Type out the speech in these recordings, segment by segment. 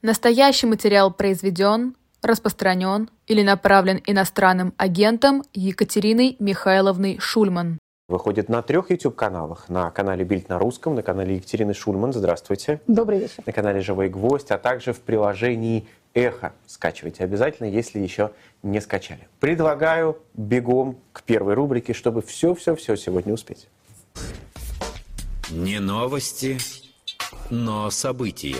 Настоящий материал произведен, распространен или направлен иностранным агентом Екатериной Михайловной Шульман. Выходит на трех YouTube-каналах. На канале Бильд на русском, на канале Екатерины Шульман. Здравствуйте. Добрый вечер. На канале Живой Гвоздь, а также в приложении Эхо. Скачивайте обязательно, если еще не скачали. Предлагаю бегом к первой рубрике, чтобы все-все-все сегодня успеть. Не новости, но события.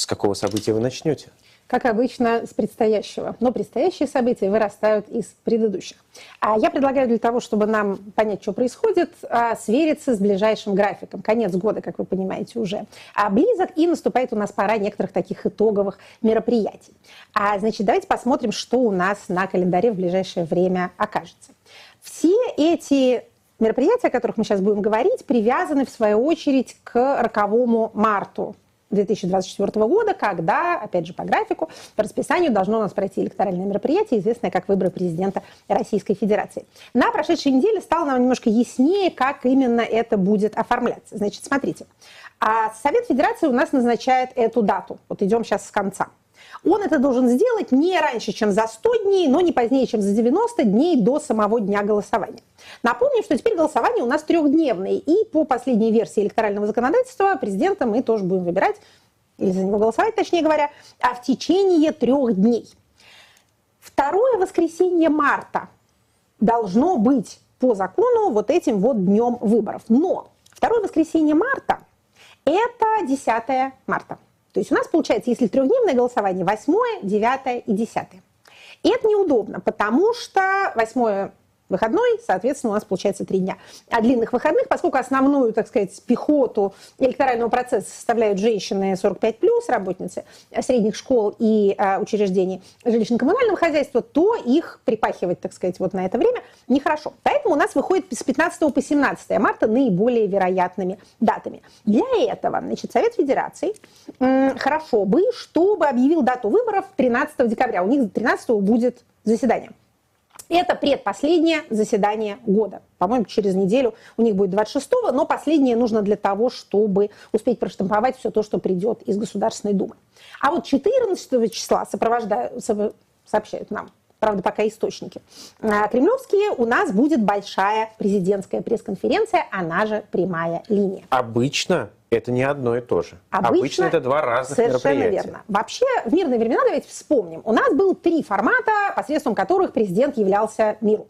С какого события вы начнете? Как обычно, с предстоящего. Но предстоящие события вырастают из предыдущих. А я предлагаю для того, чтобы нам понять, что происходит, а, свериться с ближайшим графиком. Конец года, как вы понимаете, уже а близок, и наступает у нас пора некоторых таких итоговых мероприятий. А, значит, давайте посмотрим, что у нас на календаре в ближайшее время окажется. Все эти мероприятия, о которых мы сейчас будем говорить, привязаны, в свою очередь, к роковому марту 2024 года, когда, опять же, по графику, по расписанию должно у нас пройти электоральное мероприятие, известное как выборы президента Российской Федерации. На прошедшей неделе стало нам немножко яснее, как именно это будет оформляться. Значит, смотрите, а Совет Федерации у нас назначает эту дату. Вот идем сейчас с конца. Он это должен сделать не раньше, чем за 100 дней, но не позднее, чем за 90 дней до самого дня голосования. Напомню, что теперь голосование у нас трехдневное, и по последней версии электорального законодательства президента мы тоже будем выбирать, или за него голосовать, точнее говоря, а в течение трех дней. Второе воскресенье марта должно быть по закону вот этим вот днем выборов. Но второе воскресенье марта – это 10 марта. То есть у нас получается, если трехдневное голосование, 8, 9 и 10. И это неудобно, потому что 8 выходной, соответственно, у нас получается три дня. А длинных выходных, поскольку основную, так сказать, пехоту электорального процесса составляют женщины 45+, работницы средних школ и а, учреждений жилищно-коммунального хозяйства, то их припахивать, так сказать, вот на это время нехорошо. Поэтому у нас выходит с 15 по 17 марта наиболее вероятными датами. Для этого, значит, Совет Федерации хорошо бы, чтобы объявил дату выборов 13 декабря. У них 13 будет заседание. Это предпоследнее заседание года. По-моему, через неделю у них будет 26-го, но последнее нужно для того, чтобы успеть проштамповать все то, что придет из Государственной Думы. А вот 14 числа сопровождают, сообщают нам правда, пока источники, а, кремлевские, у нас будет большая президентская пресс-конференция, она же прямая линия. Обычно это не одно и то же. Обычно, Обычно это два разных совершенно мероприятия. верно. Вообще, в мирные времена, давайте вспомним, у нас было три формата, посредством которых президент являлся миру.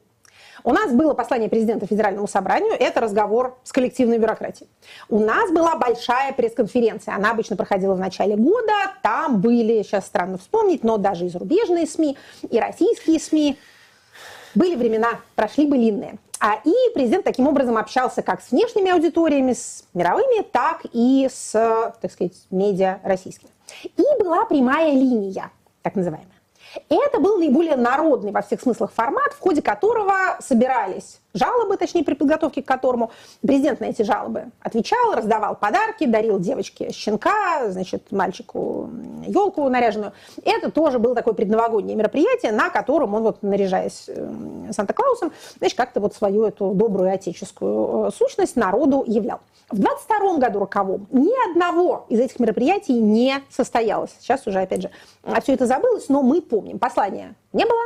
У нас было послание президента Федеральному собранию, это разговор с коллективной бюрократией. У нас была большая пресс-конференция, она обычно проходила в начале года, там были, сейчас странно вспомнить, но даже и зарубежные СМИ, и российские СМИ. Были времена, прошли былинные. А, и президент таким образом общался как с внешними аудиториями, с мировыми, так и с, так сказать, медиа российскими. И была прямая линия, так называемая. Это был наиболее народный во всех смыслах формат, в ходе которого собирались жалобы, точнее, при подготовке к которому президент на эти жалобы отвечал, раздавал подарки, дарил девочке щенка, значит, мальчику елку наряженную. Это тоже было такое предновогоднее мероприятие, на котором он, вот, наряжаясь э, Санта-Клаусом, значит, как-то вот свою эту добрую отеческую э, сущность народу являл. В 22 году роковом ни одного из этих мероприятий не состоялось. Сейчас уже, опять же, все это забылось, но мы помним. Послания не было,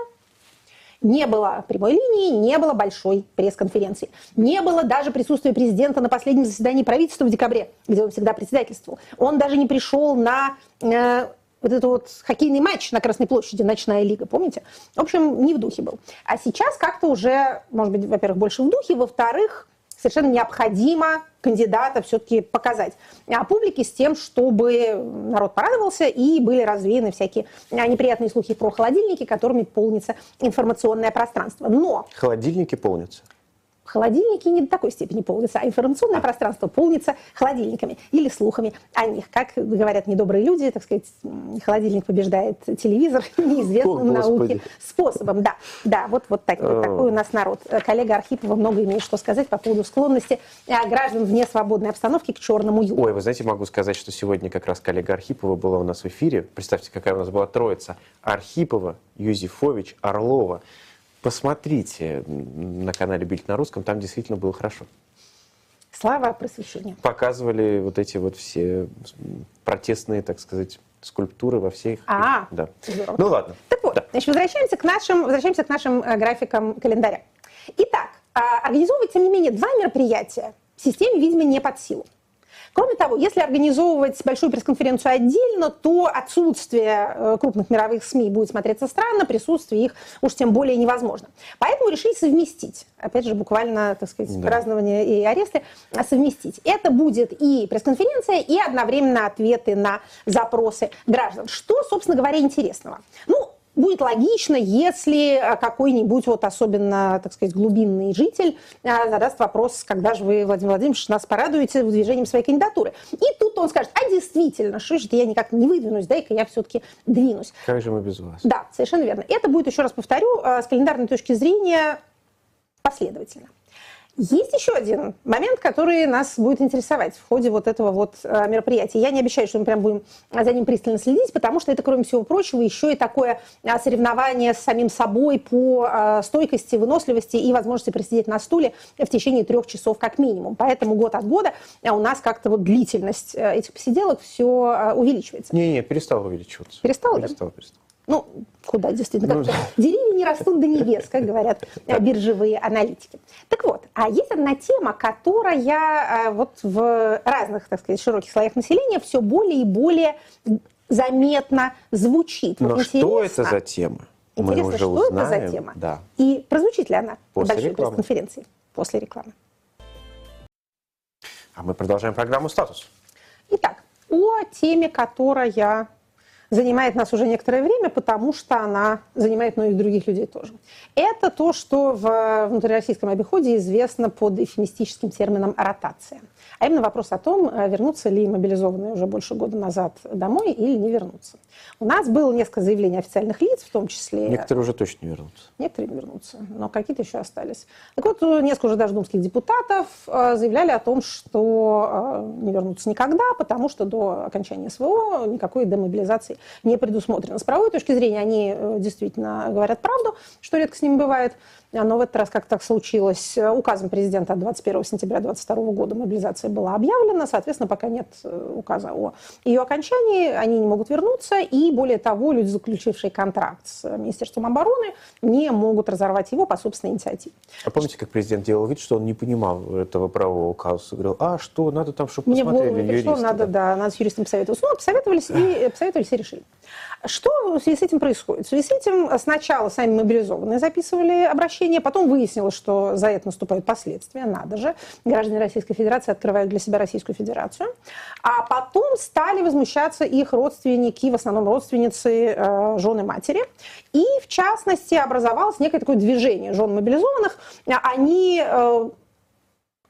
не было прямой линии, не было большой пресс-конференции. Не было даже присутствия президента на последнем заседании правительства в декабре, где он всегда председательствовал. Он даже не пришел на э, вот этот вот хоккейный матч на Красной площади, ночная лига, помните? В общем, не в духе был. А сейчас как-то уже, может быть, во-первых, больше в духе, во-вторых, совершенно необходимо кандидата все-таки показать а публике с тем, чтобы народ порадовался и были развеяны всякие неприятные слухи про холодильники, которыми полнится информационное пространство. Но... Холодильники полнятся холодильники не до такой степени полнятся, а информационное пространство полнится холодильниками или слухами о них. Как говорят недобрые люди, так сказать, холодильник побеждает телевизор неизвестным О, науке способом. Да, да, вот, вот так, вот такой у нас народ. Коллега Архипова много имеет что сказать по поводу склонности э, граждан вне свободной обстановки к черному югу. Ой, вы знаете, могу сказать, что сегодня как раз коллега Архипова была у нас в эфире. Представьте, какая у нас была троица. Архипова, Юзефович, Орлова. Посмотрите на канале Бильд на русском, там действительно было хорошо. Слава просвещению. Показывали вот эти вот все протестные, так сказать, скульптуры во всех... А, да. здорово. Ну ладно. Так вот, Да. значит, возвращаемся к нашим, возвращаемся к нашим э, графикам календаря. Итак, а, организовывать, тем не менее, два мероприятия системе, видимо, не под силу. Кроме того, если организовывать большую пресс-конференцию отдельно, то отсутствие э, крупных мировых СМИ будет смотреться странно, присутствие их уж тем более невозможно. Поэтому решили совместить, опять же, буквально, так сказать, Да. празднование и аресты, а совместить. Это будет и пресс-конференция, и одновременно ответы на запросы граждан. Что, собственно говоря, интересного? Ну, Будет логично, если э, какой-нибудь вот особенно, так сказать, глубинный житель э, задаст вопрос, когда же вы, Владимир Владимирович, нас порадуете выдвижением своей кандидатуры. И тут он скажет, а действительно, что же я никак не выдвинусь, дай-ка я все-таки двинусь. Как же мы без вас? Да, совершенно верно. Это будет, еще раз повторю, э, с календарной точки зрения последовательно. Есть еще один момент, который нас будет интересовать в ходе вот этого вот э, мероприятия. Я не обещаю, что мы прям будем за ним пристально следить, потому что это, кроме всего прочего, еще и такое э, соревнование с самим собой по э, стойкости, выносливости и возможности просидеть на стуле в течение трех часов как минимум. Поэтому год от года у нас как-то вот длительность этих посиделок все увеличивается. Не-не, перестал увеличиваться. Перестала, да? Перестал, перестал. Ну, куда действительно, Ну, как деревья не растут до небес, как говорят э, биржевые аналитики. Так вот, а есть одна тема, которая э, вот в разных, так сказать, широких слоях населения все более и более заметно звучит. Вот Но что интересно- это за тема? Мы Интересно, уже что узнаем. это за тема? Да. И прозвучит ли она После в большой рекламы. пресс-конференции после рекламы? А мы продолжаем программу «Статус». Итак, о теме, которая занимает нас уже некоторое время, потому что она занимает многих других людей тоже. Это то, что в внутрироссийском обиходе известно под эфемистическим термином «ротация». А именно вопрос о том, э, вернутся ли мобилизованные уже больше года назад домой или не вернутся. У нас было несколько заявлений официальных лиц, в том числе... Некоторые уже точно не вернутся. Некоторые не вернутся, но какие-то еще остались. Так вот, э, несколько уже даже думских депутатов э, заявляли о том, что не вернутся никогда, потому что до окончания СВО никакой демобилизации не предусмотрено. С правовой точки зрения они действительно говорят правду, что редко с ними бывает. Но в этот раз как так случилось. Э, Указом президента от 21 сентября 2022 года мобилизация была объявлена. Соответственно, пока нет э, указа о ее окончании, они не могут вернуться. И более того, люди, заключившие контракт с Министерством обороны, не могут разорвать его по собственной инициативе. А помните, как президент делал вид, что он не понимал этого правового указа? Говорил, а что, надо там, чтобы Мне посмотрели голову не пришло, юристы. надо, да, надо с юристом посоветоваться. Ну, посоветовались и, посоветовались и решили. Что в связи с этим происходит? В связи с этим сначала сами мобилизованные записывали обращение, потом выяснилось, что за это наступают последствия, надо же. Граждане Российской Федерации открывают для себя Российскую Федерацию. А потом стали возмущаться их родственники, в основном родственницы, э, жены матери. И, в частности, образовалось некое такое движение жен мобилизованных. Они э,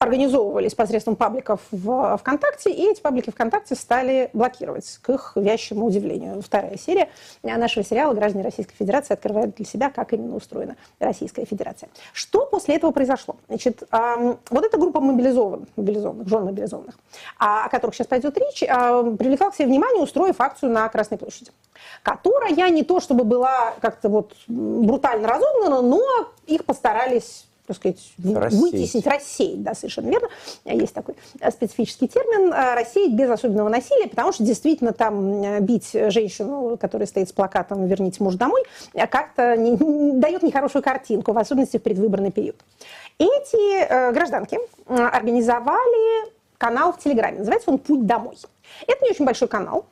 организовывались посредством пабликов в ВКонтакте, и эти паблики ВКонтакте стали блокировать, к их вящему удивлению. Вторая серия нашего сериала «Граждане Российской Федерации открывают для себя, как именно устроена Российская Федерация». Что после этого произошло? Значит, вот эта группа мобилизованных, мобилизованных жен мобилизованных, а, о которых сейчас пойдет речь, э, привлекла к себе внимание, устроив акцию на Красной площади, которая не то чтобы была как-то вот брутально разогнана, но их постарались так сказать, Рассеять. вытеснить, рассеять, да, совершенно верно. Есть такой специфический термин «рассеять без особенного насилия», потому что действительно там э, бить женщину, которая стоит с плакатом «верните муж домой», э, как-то не- не дает нехорошую картинку, в особенности в предвыборный период. Эти э, гражданки э, организовали канал в Телеграме, называется он «Путь домой». Это не очень большой канал,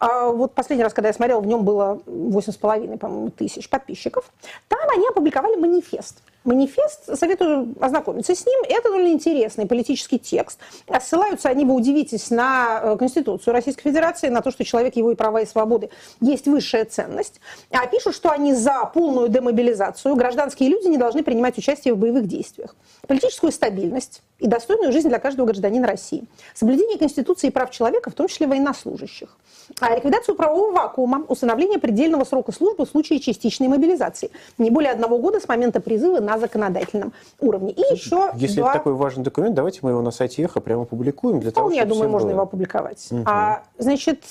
а Вот последний раз, когда я смотрела, в нем было 8,5, по-моему, тысяч подписчиков. Там они опубликовали манифест. Манифест, советую ознакомиться с ним. Это довольно интересный политический текст. Ссылаются они, вы удивитесь, на э, Конституцию Российской Федерации, на то, что человек, его и права, и свободы есть высшая ценность. А пишут, что они за полную демобилизацию. Гражданские люди не должны принимать участие в боевых действиях. Политическую стабильность и достойную жизнь для каждого гражданина России. Соблюдение Конституции и прав человека, в том числе военнослужащих. А ликвидацию правового вакуума, установление предельного срока службы в случае частичной мобилизации. Не более одного года с момента призыва на законодательном уровне. И еще Если два... это такой важный документ, давайте мы его на сайте Эхо прямо публикуем для того, Вполне, я чтобы думаю, всем можно было. его опубликовать. А, значит,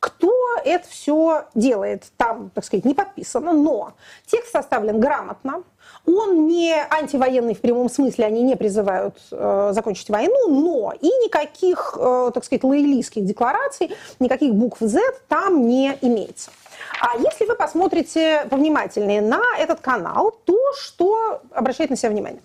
кто это все делает. Там, так сказать, не подписано, но текст составлен грамотно, он не антивоенный в прямом смысле, они не призывают э, закончить войну, но и никаких, э, так сказать, лоялистских деклараций, никаких букв Z там не имеется. А если вы посмотрите повнимательнее на этот канал, то что обращает на себя внимание?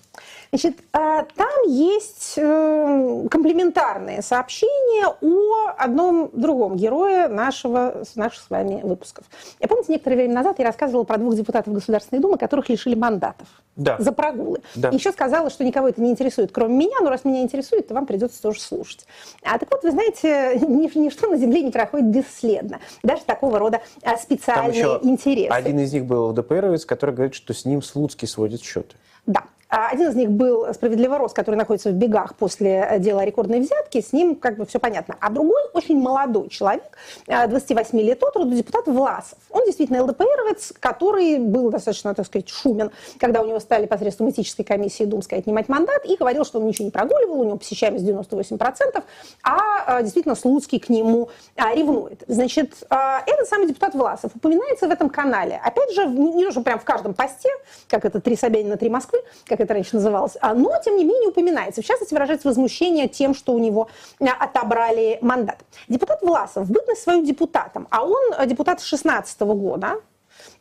Значит, э, там есть э, комплементарные сообщения о одном другом герое нашего, наших с вами выпусков. Я помните, некоторое время назад я рассказывала про двух депутатов Государственной Думы, которых лишили мандатов да. за прогулы. Да. Еще сказала, что никого это не интересует, кроме меня, но раз меня интересует, то вам придется тоже слушать. А так вот, вы знаете, ничто на Земле не проходит бесследно. Даже такого рода а, специальные интересы. Один из них был ЛДПРовец, который говорит, что с ним Слуцкий сводит счеты. Да. А Один из них был «Справедливый рост», который находится в бегах после э, дела о рекордной взятки. С ним как бы все понятно. А другой очень молодой человек, э, 28 лет от роду, депутат Власов. Он действительно ЛДПРовец, который был достаточно, так сказать, шумен, когда у него стали посредством этической комиссии Думской отнимать мандат, и говорил, что он ничего не прогуливал, у него посещаемость 98%, а э, действительно Слуцкий к нему ревнует. Значит, этот самый депутат Власов упоминается в этом канале. Опять же, не, что прям в каждом посте, как это «Три Собянина, три Москвы», как это раньше называлось, а, но, тем не менее, упоминается. В частности, выражается возмущение тем, что у него а, отобрали мандат. Депутат Власов, бытность свою депутатом, а он а, депутат 16 года,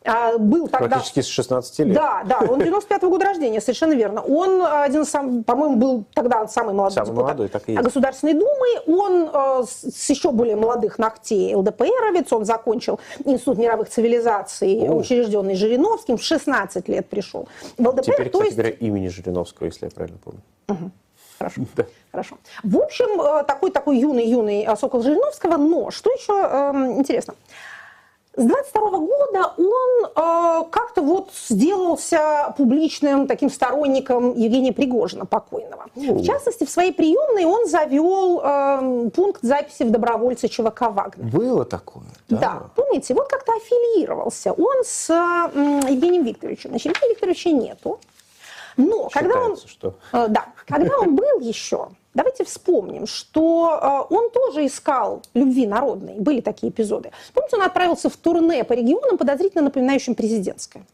а, был тогда... Практически с 16 лет. Да, да, он 95-го года рождения, совершенно верно. Он один сам, по-моему, был тогда самый молодой Самый депутат молодой, так и есть. Государственной Думы. Он э, с еще более молодых ногтей ЛДПРовец, он закончил Институт мировых цивилизаций, О. учрежденный Жириновским, в 16 лет пришел в ЛДПР. Теперь, то кстати есть... говоря, имени Жириновского, если я правильно помню. Хорошо. Да. Хорошо. В общем, э, такой такой юный-юный э, сокол Жириновского, но что еще эм, интересно? С 22 года он э, как-то вот сделался публичным таким сторонником Евгения Пригожина, покойного. В частности, в своей приемной он завел эм, пункт записи в добровольцы ЧВК «Вагнер». Было такое, да. Да, помните, вот как-то аффилировался он с м, Евгением Викторовичем. Значит, Евгения Викторовича нету. Но когда он, Считается, что... э, да, когда он был еще, давайте вспомним, что э, он тоже искал любви народной. Были такие эпизоды. Помните, он отправился в турне по регионам, подозрительно напоминающим президентское.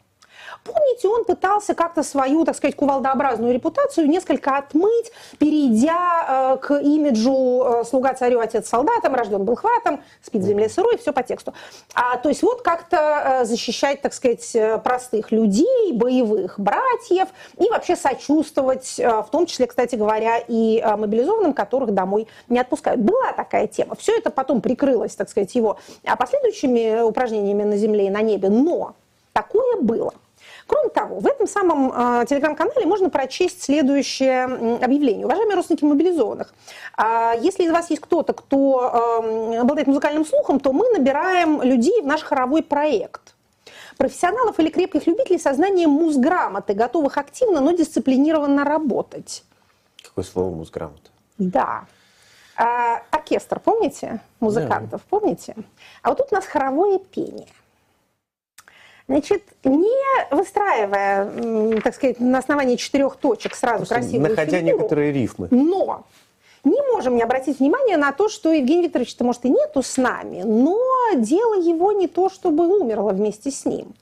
Помните, он пытался как-то свою, так сказать, кувалдообразную репутацию несколько отмыть, перейдя э, к имиджу э, «слуга царю, отец солдатам», «рожден был хватом», «спит в земле сырой», все по тексту. А, то есть вот как-то э, защищать, так сказать, э, простых людей, боевых братьев и вообще сочувствовать, э, в том числе, кстати говоря, и э, мобилизованным, которых домой не отпускают. Была такая тема. Все это потом прикрылось, так сказать, его а последующими упражнениями на земле и на небе. Но такое было. Кроме того, в этом самом э, телеграм-канале можно прочесть следующее объявление. Уважаемые родственники мобилизованных, а, если из вас есть кто-то, кто э, обладает музыкальным слухом, то мы набираем людей в наш хоровой проект. Профессионалов или крепких любителей со знанием музграмоты, готовых активно, но дисциплинированно работать. Какое слово музграмота? Да. А, оркестр, помните? Музыкантов, помните? А вот тут у нас хоровое пение. Значит, не выстраивая, так сказать, на основании четырех точек сразу Просто красивую находя фигуру, некоторые рифмы. но не можем не обратить внимание на то, что Евгений Викторович-то, может, и нету с нами, но дело его не то, чтобы умерло вместе с ним.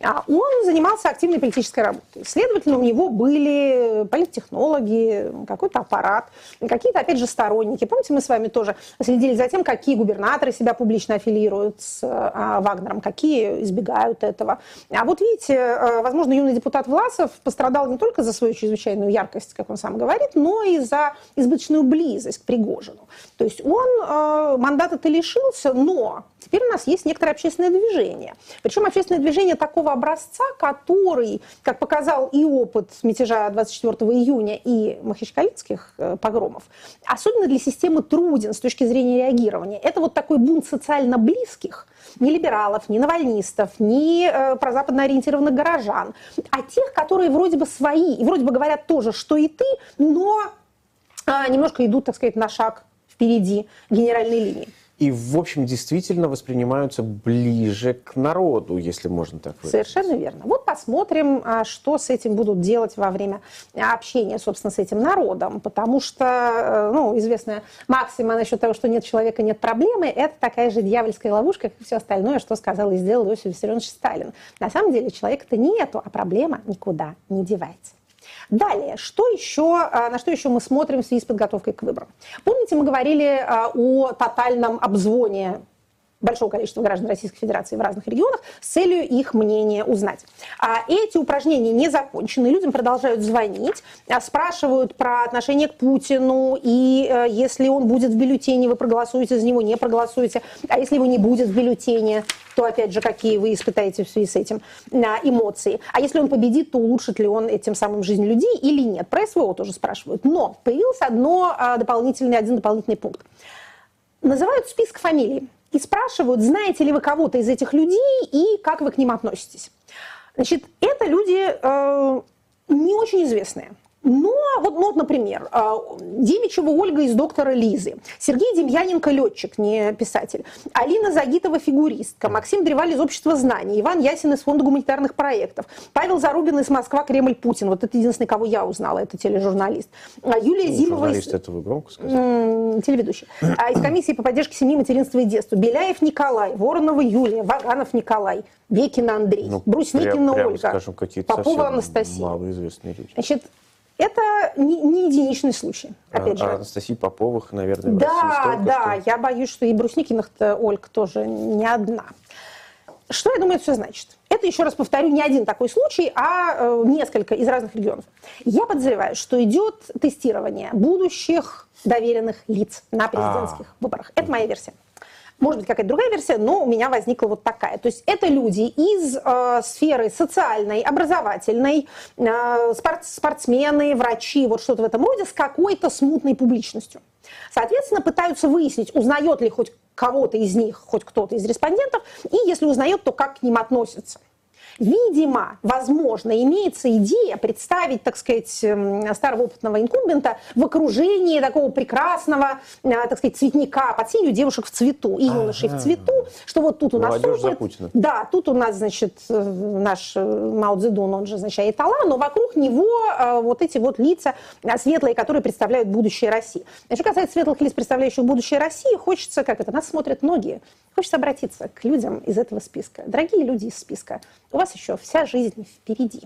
А он занимался активной политической работой. Следовательно, у него были политтехнологи, какой-то аппарат, какие-то, опять же, сторонники. Помните, мы с вами тоже следили за тем, какие губернаторы себя публично аффилируют с а, Вагнером, какие избегают этого. А вот видите, э, возможно, юный депутат Власов пострадал не только за свою чрезвычайную яркость, как он сам говорит, но и за избыточную близость к Пригожину. То есть он э, мандата-то лишился, но теперь у нас есть некоторое общественное движение. Причем общественное движение такого образца, который, как показал и опыт мятежа 24 июня и махичкалинских э, погромов, особенно для системы труден с точки зрения реагирования, это вот такой бунт социально близких, ни либералов, ни навальнистов, ни э, прозападно ориентированных горожан, а тех, которые вроде бы свои, и вроде бы говорят тоже, что и ты, но немножко идут, так сказать, на шаг впереди генеральной линии. и, в общем, действительно воспринимаются ближе к народу, если можно так выразить. Совершенно верно. Вот посмотрим, а, что с этим будут делать во время общения, собственно, с этим народом, потому что, э, ну, известная максима насчет того, что нет человека, нет проблемы, это такая же дьявольская ловушка, как и все остальное, что сказал и сделал Иосиф Виссарионович Сталин. На самом деле человека-то нету, а проблема никуда не девается. Далее, что еще, а, на что еще мы смотрим в связи с подготовкой к выборам? Помните, мы говорили а, о тотальном обзвоне большого количества граждан Российской Федерации в разных регионах с целью их мнения узнать. А эти упражнения не закончены, людям продолжают звонить, а спрашивают про отношение к Путину, и э, если он будет в бюллетене, вы проголосуете за него, не проголосуете, а если его не будет в бюллетене, то, опять же, какие вы испытаете в связи с этим эмоции. А если он победит, то улучшит ли он этим самым жизнь людей или нет. Про СВО тоже спрашивают. Но появился одно, а, дополнительный, один дополнительный пункт. Называют список фамилий и спрашивают, знаете ли вы кого-то из этих людей и как вы к ним относитесь. Значит, это люди э, не очень известные. Но вот, ну, вот, например, а, Демичева Ольга из «Доктора Лизы», Сергей Демьяненко – летчик, не писатель, Алина Загитова – фигуристка, Максим Древаль из «Общества знаний», Иван Ясин из Фонда гуманитарных проектов, Павел Зарубин из «Москва, Кремль, Путин». Вот это единственный, кого я узнала, это тележурналист. А Юлия ну, Зимова из... это вы громко сказали. Телеведущий. А из комиссии по поддержке семьи, материнства и детства. Беляев Николай, Воронова Юлия, Ваганов Николай, Бекина Андрей, ну, Брусникина прям, Ольга, скажем, Попова Анастасия. Малоизвестные люди. Значит, это не, не единичный случай, а, опять а, же. А Анастасии Поповых, наверное, в Да, столько, да, что... я боюсь, что и Брусникиных-то, Ольг, тоже не одна. Что, я думаю, это все значит? Это, еще раз повторю, не один такой случай, а э, несколько из разных регионов. Я подозреваю, что идет тестирование будущих доверенных лиц на президентских а. выборах. Это моя версия. Может быть, какая-то другая версия, но у меня возникла вот такая. То есть это люди из э, сферы социальной, образовательной, э, спорт, спортсмены, врачи, вот что-то в этом роде, с какой-то смутной публичностью. Соответственно, пытаются выяснить, узнает ли хоть кого-то из них, хоть кто-то из респондентов, и если узнает, то как к ним относятся. Видимо, возможно, имеется идея представить, так сказать, эм, старого опытного инкумбента в окружении такого прекрасного, э, так сказать, цветника под синюю девушек в цвету и юношей ага. в цвету, что вот тут у нас Молодежь опыт, за Путина. Да, тут у нас, значит, э, наш э, Мао Цзэдун, он же, значит, Айтала, но вокруг него вот эти вот лица светлые, которые представляют будущее России. Что касается светлых лиц, представляющих будущее России, хочется, как это, нас смотрят многие, хочется обратиться к людям из этого списка. Дорогие люди из списка, у вас еще вся жизнь впереди.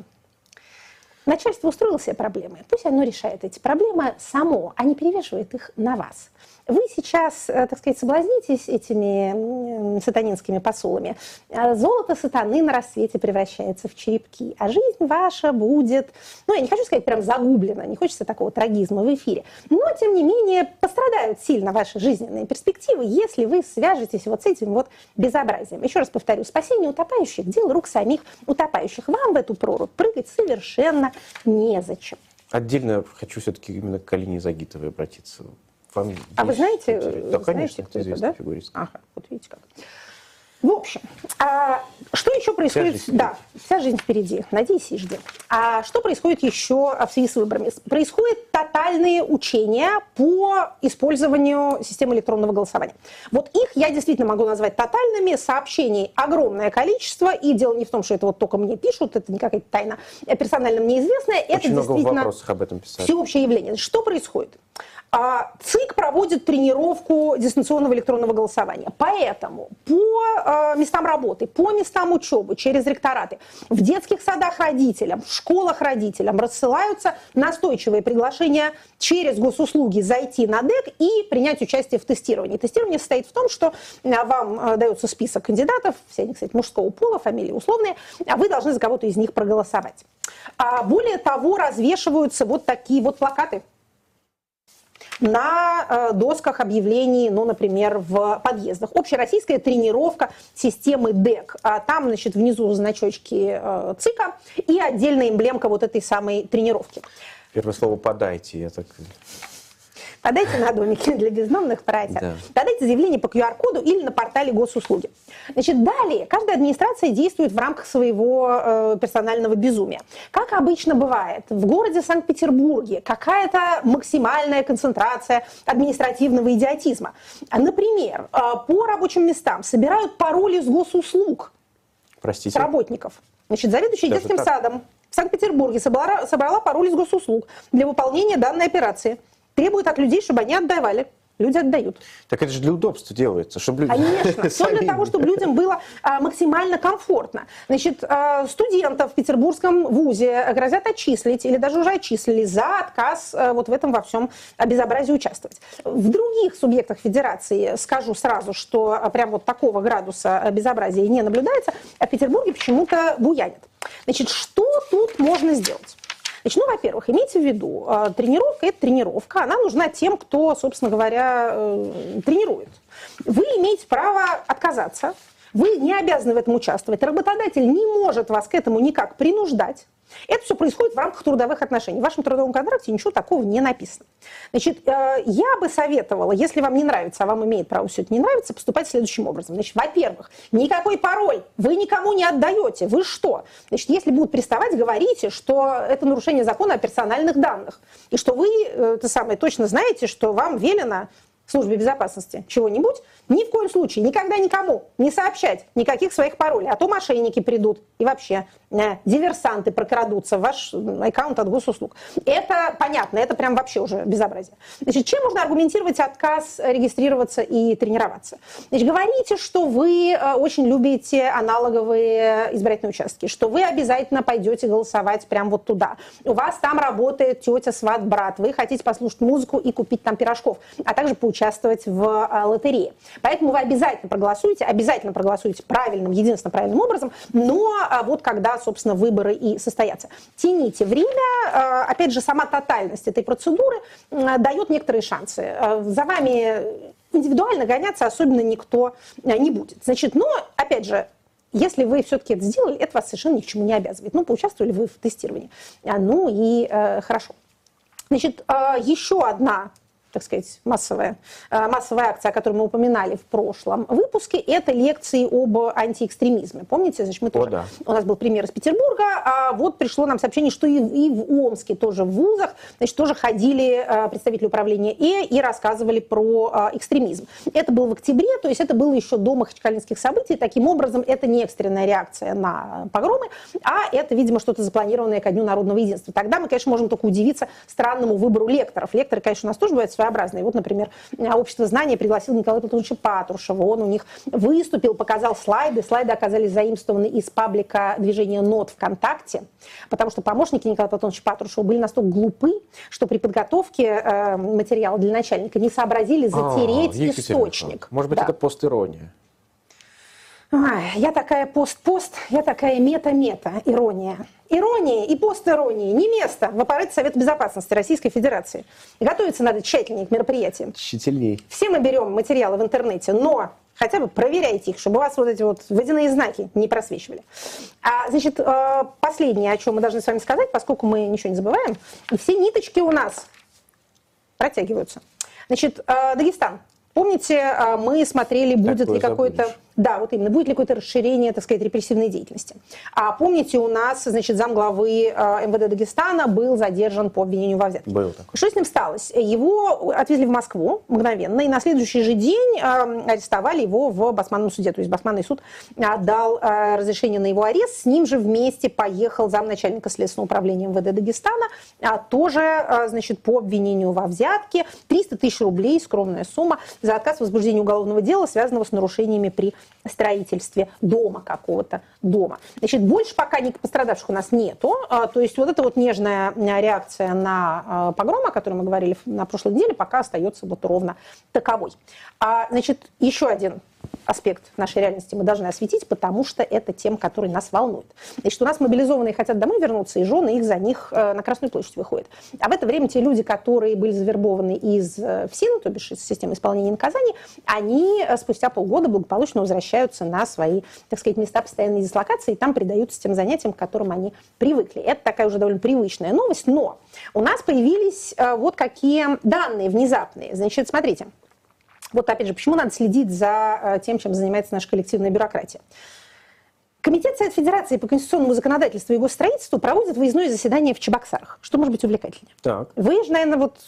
Начальство устроило себе проблемы. Пусть оно решает эти проблемы само, а не перевешивает их на вас. Вы сейчас, э, так сказать, соблазнитесь этими сатанинскими посулами. Э, золото сатаны на рассвете превращается в черепки, а жизнь ваша будет, ну, я не хочу сказать прям загублена, не хочется такого трагизма в эфире, но, тем не менее, пострадают сильно ваши жизненные перспективы, если вы свяжетесь вот с этим вот безобразием. Еще раз повторю, спасение утопающих – дело рук самих утопающих. Вам в эту прорубь прыгать совершенно незачем. Отдельно хочу все-таки именно к Алине Загитовой обратиться вам А вы знаете, да, конечно, кто это, да? фигурист. Ага, вот видите как. В общем, а что еще происходит? Вся жизнь да, вся жизнь впереди. Надеюсь и жди. А что происходит еще в связи с выборами? Происходят тотальные учения по использованию системы электронного голосования. Вот их я действительно могу назвать тотальными. Сообщений огромное количество. И дело не в том, что это вот только мне пишут, это не какая-то тайна персонально мне известная. Очень это много действительно вопросов об этом писали. всеобщее явление. Что происходит? А ЦИК проводит тренировку дистанционного электронного голосования. Поэтому по э, местам работы, по местам учебы, через ректораты, в детских садах родителям, в школах родителям рассылаются настойчивые приглашения через госуслуги зайти на ДЭК и принять участие в тестировании. Тестирование состоит в том, что э, вам э, дается список кандидатов, все они, кстати, мужского пола, фамилии условные, а вы должны за кого-то из них проголосовать. А более того, развешиваются вот такие вот плакаты – на э, досках объявлений, ну, например, в подъездах. Общероссийская тренировка системы ДЭК. А там, значит, внизу значочки э, ЦИКа и отдельная эмблемка вот этой самой тренировки. Первое слово «подайте», я так... Подайте на домики для бездомных братьев. Да. Подайте заявление по QR-коду или на портале госуслуги. Значит, далее, каждая администрация действует в рамках своего э, персонального безумия. Как обычно бывает, в городе Санкт-Петербурге какая-то максимальная концентрация административного идиотизма. Например, э, по рабочим местам собирают пароли с госуслуг Простите. работников. Значит, заведующий Даже детским так? садом в Санкт-Петербурге собрала, собрала пароль из госуслуг для выполнения данной операции. Требует от людей, чтобы они отдавали. Люди отдают. Так это же для удобства делается, чтобы люди Конечно, все для того, чтобы людям было а, максимально комфортно. Значит, а, студентов в Петербургском вузе грозят отчислить или даже уже отчислили за отказ а, вот в этом во всем безобразии участвовать. В других субъектах федерации скажу сразу, что а, прям вот такого градуса безобразия не наблюдается, а в Петербурге почему-то буянит. Значит, что тут можно сделать? Значит, ну, во-первых, имейте в виду, э, тренировка – это тренировка, она нужна тем, кто, собственно говоря, э, тренирует. Вы имеете право отказаться, вы не обязаны в этом участвовать, работодатель не может вас к этому никак принуждать. Это все происходит в рамках трудовых отношений. В вашем трудовом контракте ничего такого не написано. Значит, э, я бы советовала, если вам не нравится, а вам имеет право все это не нравится, поступать следующим образом. Значит, во-первых, никакой пароль вы никому не отдаете. Вы что? Значит, если будут приставать, говорите, что это нарушение закона о персональных данных. И что вы, э, это самое, точно знаете, что вам велено службе безопасности чего-нибудь, ни в коем случае никогда никому не сообщать никаких своих паролей, а то мошенники придут и вообще э, диверсанты прокрадутся в ваш аккаунт от госуслуг. Это понятно, это прям вообще уже безобразие. Значит, чем можно аргументировать отказ регистрироваться и тренироваться? Значит, говорите, что вы э, очень любите аналоговые избирательные участки, что вы обязательно пойдете голосовать прямо вот туда. У вас там работает тетя, сват, брат, вы хотите послушать музыку и купить там пирожков, а также поучаствовать в э, лотерее. Поэтому вы обязательно проголосуете, обязательно проголосуете правильным, единственно правильным образом, но а, вот когда, собственно, выборы и состоятся. Тяните время, э, опять же, сама тотальность этой процедуры дает некоторые шансы. Э, За вами индивидуально гоняться особенно никто не будет. Значит, но, опять же, если вы все-таки это сделали, это вас совершенно ни к чему не обязывает. Ну, поучаствовали вы в тестировании. А, Ну и э, хорошо. Значит, э, еще одна так сказать, массовая, э, массовая акция, о которой мы упоминали в прошлом выпуске, это лекции об антиэкстремизме. Помните, значит, мы тоже, да. у нас был пример из Петербурга, а вот пришло нам сообщение, что и, и в Омске тоже в вузах, значит, тоже ходили э, представители управления Э и рассказывали про э, экстремизм. Это было в октябре, то есть это было еще до махачкалинских событий. Таким образом, это не экстренная реакция на погромы, а это, видимо, что-то запланированное ко Дню народного единства. Тогда мы, конечно, можем только удивиться странному выбору лекторов. Лекторы, конечно, у нас тоже бывают своеобразные. Вот, например, общество знания пригласил Николая Платоновича Патрушева. Он у них выступил, показал слайды. Слайды оказались заимствованы из паблика движения НОТ ВКонтакте, потому что помощники Николая Платоновича Патрушева были настолько глупы, что при подготовке э, материала для начальника не сообразили затереть А, источник. Может быть, Да. это постирония. Ай, я такая пост-пост, я такая мета-мета, ирония. Иронии и постиронии не место в аппарате Совета Безопасности Российской Федерации. Готовиться надо тщательнее к мероприятиям. Тщательней. Все мы берем материалы в интернете, но хотя бы проверяйте их, чтобы у вас вот эти вот водяные знаки не просвечивали. А, значит, э, последнее, о чем мы должны с вами сказать, поскольку мы ничего не забываем, и все ниточки у нас протягиваются. Значит, э, Дагестан. Помните, э, мы смотрели, будет Такое ли какое-то... Да, вот именно. Будет ли какое-то расширение, так сказать, репрессивной деятельности. А помните, у нас, значит, замглавы э, МВД Дагестана был задержан по обвинению во взятке. Был такой. Что с ним сталось? Его отвезли в Москву мгновенно, и на следующий же день э, арестовали его в Басманном суде. То есть Басманный суд э, дал разрешение на его арест. С ним же вместе поехал замначальника Следственного управления МВД Дагестана, а тоже, значит, по обвинению во взятке. 300 тысяч рублей, скромная сумма, за отказ в возбуждении уголовного дела, связанного с нарушениями при строительстве дома какого-то дома. Значит, больше пока никаких пострадавших у нас нету. А, То есть вот эта вот нежная реакция на а, погром, о котором мы говорили на прошлой неделе, пока остается вот ровно таковой. А, Значит, еще один аспект нашей реальности мы должны осветить, потому что это тем, который нас волнует. Значит, у нас мобилизованные хотят домой вернуться, и жены их за них э, на Красную площадь выходят. А в это время те люди, которые были завербованы из э, ФСИН, то бишь из системы исполнения наказаний, они э, спустя полгода благополучно возвращаются на свои, так сказать, места постоянной дислокации, и там предаются тем занятиям, к которым они привыкли. Это такая уже довольно привычная новость, но у нас появились э, вот какие данные внезапные. Значит, смотрите, Вот опять же, почему надо следить за э, тем, чем занимается наша коллективная бюрократия? Комитет Совет Федерации по конституционному законодательству и госстроительству проводит выездное заседание в Чебоксарах. Что может быть увлекательнее? Так. Вы же, наверное, вот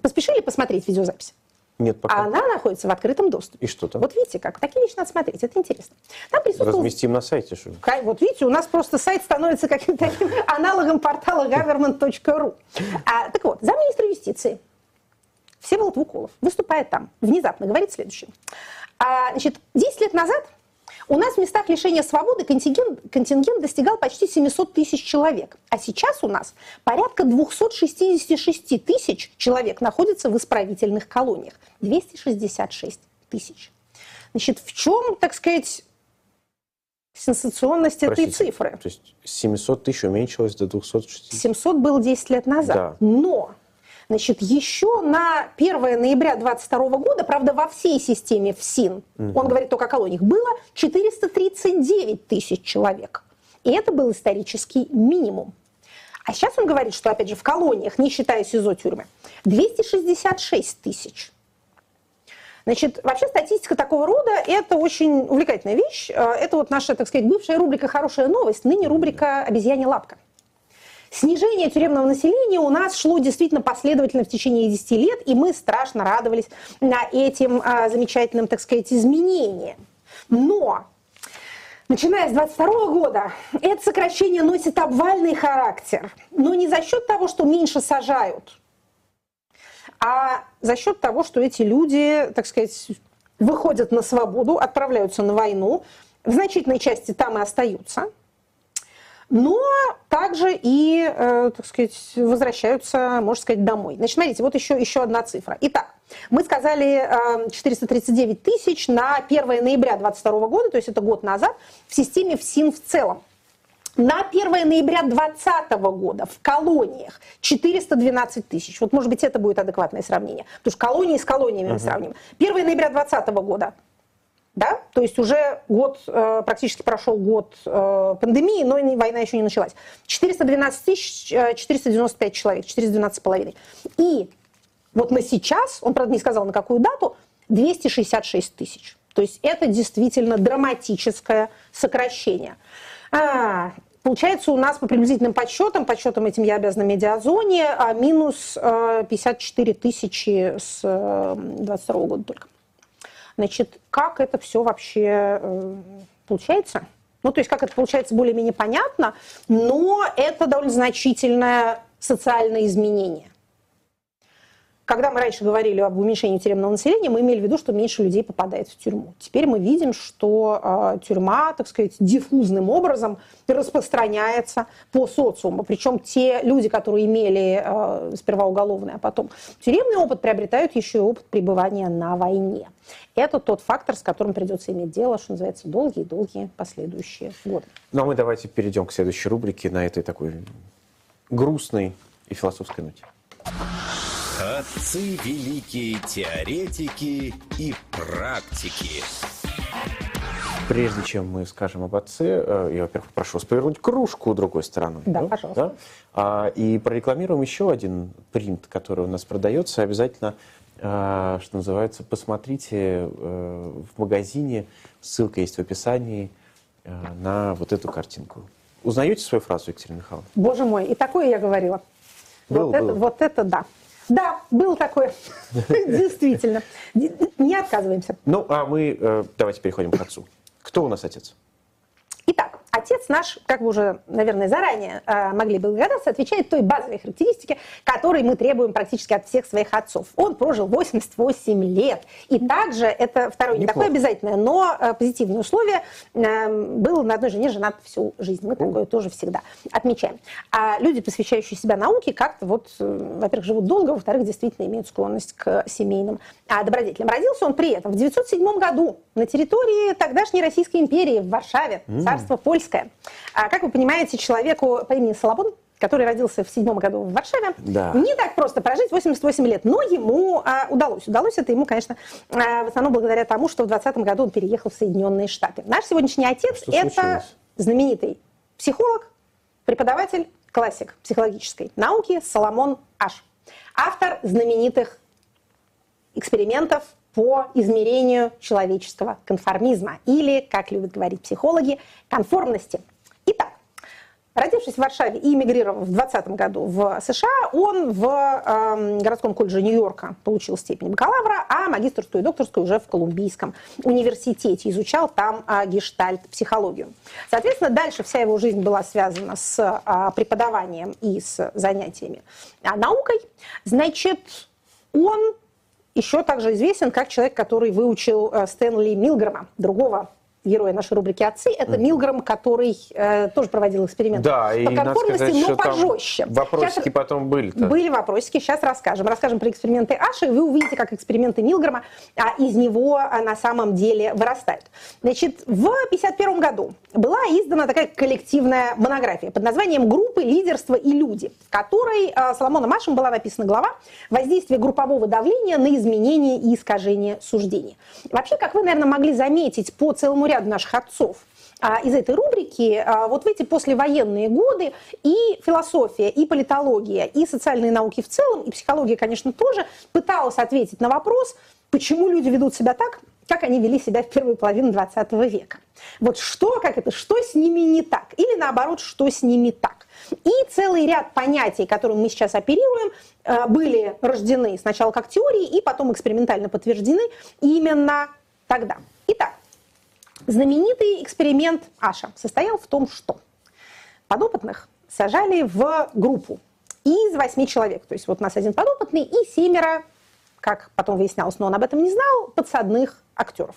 поспешили посмотреть видеозапись? Нет, пока. А она находится в открытом доступе. И что там? Вот видите как? Такие вещи надо смотреть, это интересно. Там присутствовал... Разместим на сайте, что ли? Вот видите, у нас просто сайт становится каким-то таким аналогом портала government.ru. А, так вот, замминистра юстиции Всеволод Вуколов выступает там, внезапно говорит следующее. А, значит, 10 лет назад у нас в местах лишения свободы контингент, контингент достигал почти 700 тысяч человек. А сейчас у нас порядка 266 тысяч человек находится в исправительных колониях. 266 тысяч. Значит, в чем, так сказать, сенсационность этой Простите, цифры? То есть 700 тысяч уменьшилось до 260. 700 было 10 лет назад. Да. Но Значит, еще на 1 ноября 2022 года, правда, во всей системе ФСИН, он говорит только о колониях, было 439 тысяч человек. И это был исторический минимум. А сейчас он говорит, что, опять же, в колониях, не считая СИЗО-тюрьмы, 266 тысяч. Значит, вообще статистика такого рода – это очень увлекательная вещь. Э, Это вот наша, так сказать, бывшая рубрика «Хорошая новость», ныне рубрика «Обезьянья лапка». Снижение тюремного населения у нас шло действительно последовательно в течение 10 лет, и мы страшно радовались на этим а, замечательным, так сказать, изменениям. Но Начиная с 22 года это сокращение носит обвальный характер, но не за счет того, что меньше сажают, а за счет того, что эти люди, так сказать, выходят на свободу, отправляются на войну, в значительной части там и остаются – но также и, э, так сказать, возвращаются, можно сказать, домой. Значит, смотрите, вот еще, еще одна цифра. Итак, мы сказали э, 439 тысяч на 1 ноября 2022 года, то есть это год назад, в системе ФСИН в целом. На 1 ноября 2020 года в колониях 412 тысяч. Вот, может быть, это будет адекватное сравнение. Потому что колонии с колониями мы сравним. 1 ноября 2020 года да, то есть уже год, э, практически прошел год э, пандемии, но война еще не началась. 412 тысяч, э, 495 человек, 412 с половиной. И вот на сейчас, он, правда, не сказал, на какую дату, 266 тысяч. То есть это действительно драматическое сокращение. А, Получается у нас по приблизительным подсчетам, подсчетам этим я обязана медиазоне, а минус э, 54 тысячи с э, 22 года только. Значит, как это все вообще э, получается? Ну, то есть, как это получается, более-менее понятно, но это довольно значительное социальное изменение. Когда мы раньше говорили об уменьшении тюремного населения, мы имели в виду, что меньше людей попадает в тюрьму. Теперь мы видим, что э, тюрьма, так сказать, диффузным образом распространяется по социуму. Причем те люди, которые имели э, сперва уголовный, а потом тюремный опыт, приобретают еще и опыт пребывания на войне. Это тот фактор, с которым придется иметь дело, что называется, долгие-долгие последующие годы. Ну а мы давайте перейдем к следующей рубрике на этой такой грустной и философской ноте. Отцы великие теоретики и практики. Прежде чем мы скажем об отце, э, я, во-первых, прошу вас повернуть кружку другой стороной. Да, пожалуйста. А, и прорекламируем еще один принт, который у нас продается. Обязательно, а, что называется, посмотрите э, в магазине, ссылка есть в описании, э, на вот эту картинку. Узнаете свою фразу, Екатерина Михайловна? Боже мой, и такое я говорила. Было, вот, Это, было. вот это да. Да, был такое. Действительно. Не отказываемся. Ну, а мы э, давайте переходим к отцу. Кто у нас отец? Итак, отец наш, как вы уже, наверное, заранее э, могли бы догадаться, отвечает той базовой характеристике, которой мы требуем практически от всех своих отцов. Он прожил 88 лет. И также, это второе не такое обязательное, но э, позитивное условие, э, был на одной жене женат всю жизнь. Мы такое тоже всегда отмечаем. А люди, посвящающие себя науке, как-то вот, во-первых, живут долго, во-вторых, действительно имеют склонность к семейным а, добродетелям. Родился он при этом в 907 году на территории тогдашней Российской империи в Варшаве, царство польское. А, как вы понимаете, человеку по имени Соломон, который родился в седьмом году в Варшаве, Да. не так просто прожить 88 лет, но ему а, удалось. Удалось это ему, конечно, а, в основном благодаря тому, что в 20 году он переехал в Соединенные Штаты. Наш сегодняшний отец Что это случилось? знаменитый психолог, преподаватель, классик психологической науки Соломон Аш. Автор знаменитых экспериментов по измерению человеческого конформизма или, как любят говорить психологи, конформности. Итак, Родившись в Варшаве и эмигрировав в 20 году в США, он в э, городском колледже Нью-Йорка получил степень бакалавра, а магистрскую и докторскую уже в Колумбийском университете. Изучал там э, гештальт-психологию. Соответственно, дальше вся его жизнь была связана с э, преподаванием и с занятиями э, наукой. Значит, он еще также известен как человек, который выучил э, Стэнли Милгрэма, другого героя нашей рубрики «Отцы», это Милграм, который э, тоже проводил эксперименты да, по и конформности, сказать, но пожестче. Вопросики Сейчас потом были -то. Были вопросики, сейчас расскажем. Расскажем про эксперименты Аши, и вы увидите, как эксперименты Милграма а, из него а, на самом деле вырастают. Значит, в 1951 году была издана такая коллективная монография под названием «Группы, лидерство и люди», в которой а, Соломоном Ашем была написана глава «Воздействие группового давления на изменение и искажение суждений». Вообще, как вы, наверное, могли заметить по целому ряду наших отцов а, из этой рубрики, а, вот в эти послевоенные годы и философия, и политология, и социальные науки в целом, и психология, конечно, тоже пыталась ответить на вопрос, почему люди ведут себя так, как они вели себя в первую половину 20 века. Вот что, как это, что с ними не так? Или наоборот, что с ними так? И целый ряд понятий, которым мы сейчас оперируем, а, были рождены сначала как теории и потом экспериментально подтверждены именно тогда. Итак, Знаменитый эксперимент Аша состоял в том, что подопытных сажали в группу из восьми человек. То есть вот у нас один подопытный и семеро, как потом выяснялось, но он об этом не знал, подсадных актеров.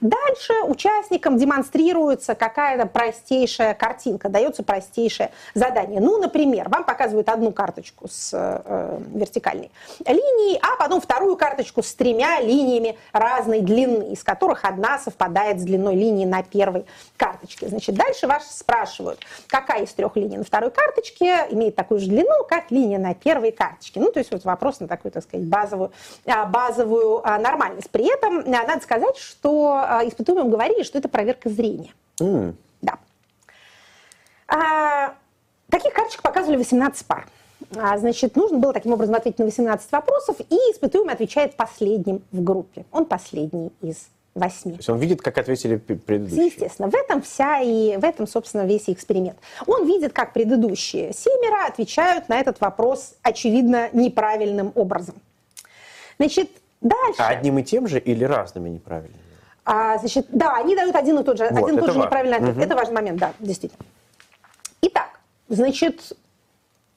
Дальше участникам демонстрируется какая-то простейшая картинка, дается простейшее задание. Ну, например, вам показывают одну карточку с э, вертикальной линией, а потом вторую карточку с тремя линиями разной длины, из которых одна совпадает с длиной линии на первой карточке. Значит, дальше вас спрашивают, какая из трех линий на второй карточке имеет такую же длину, как линия на первой карточке. Ну, то есть вот вопрос на такую, так сказать, базовую, а, базовую а, нормальность. При этом а, надо сказать, что а, испытуемым говорили, что это проверка зрения. Mm. Да. А, таких карточек показывали 18 пар. А, значит, нужно было таким образом ответить на 18 вопросов, и испытуемый отвечает последним в группе. Он последний из восьми. То есть он видит, как ответили предыдущие. Естественно, в этом вся и в этом, собственно, весь и эксперимент. Он видит, как предыдущие семеро отвечают на этот вопрос очевидно неправильным образом. Значит, дальше. А одним и тем же или разными неправильными? А, значит, да, они дают один и тот же, Вот, один и тот же важно. неправильный ответ. Мгм. Это важный момент, да, действительно. Итак, значит,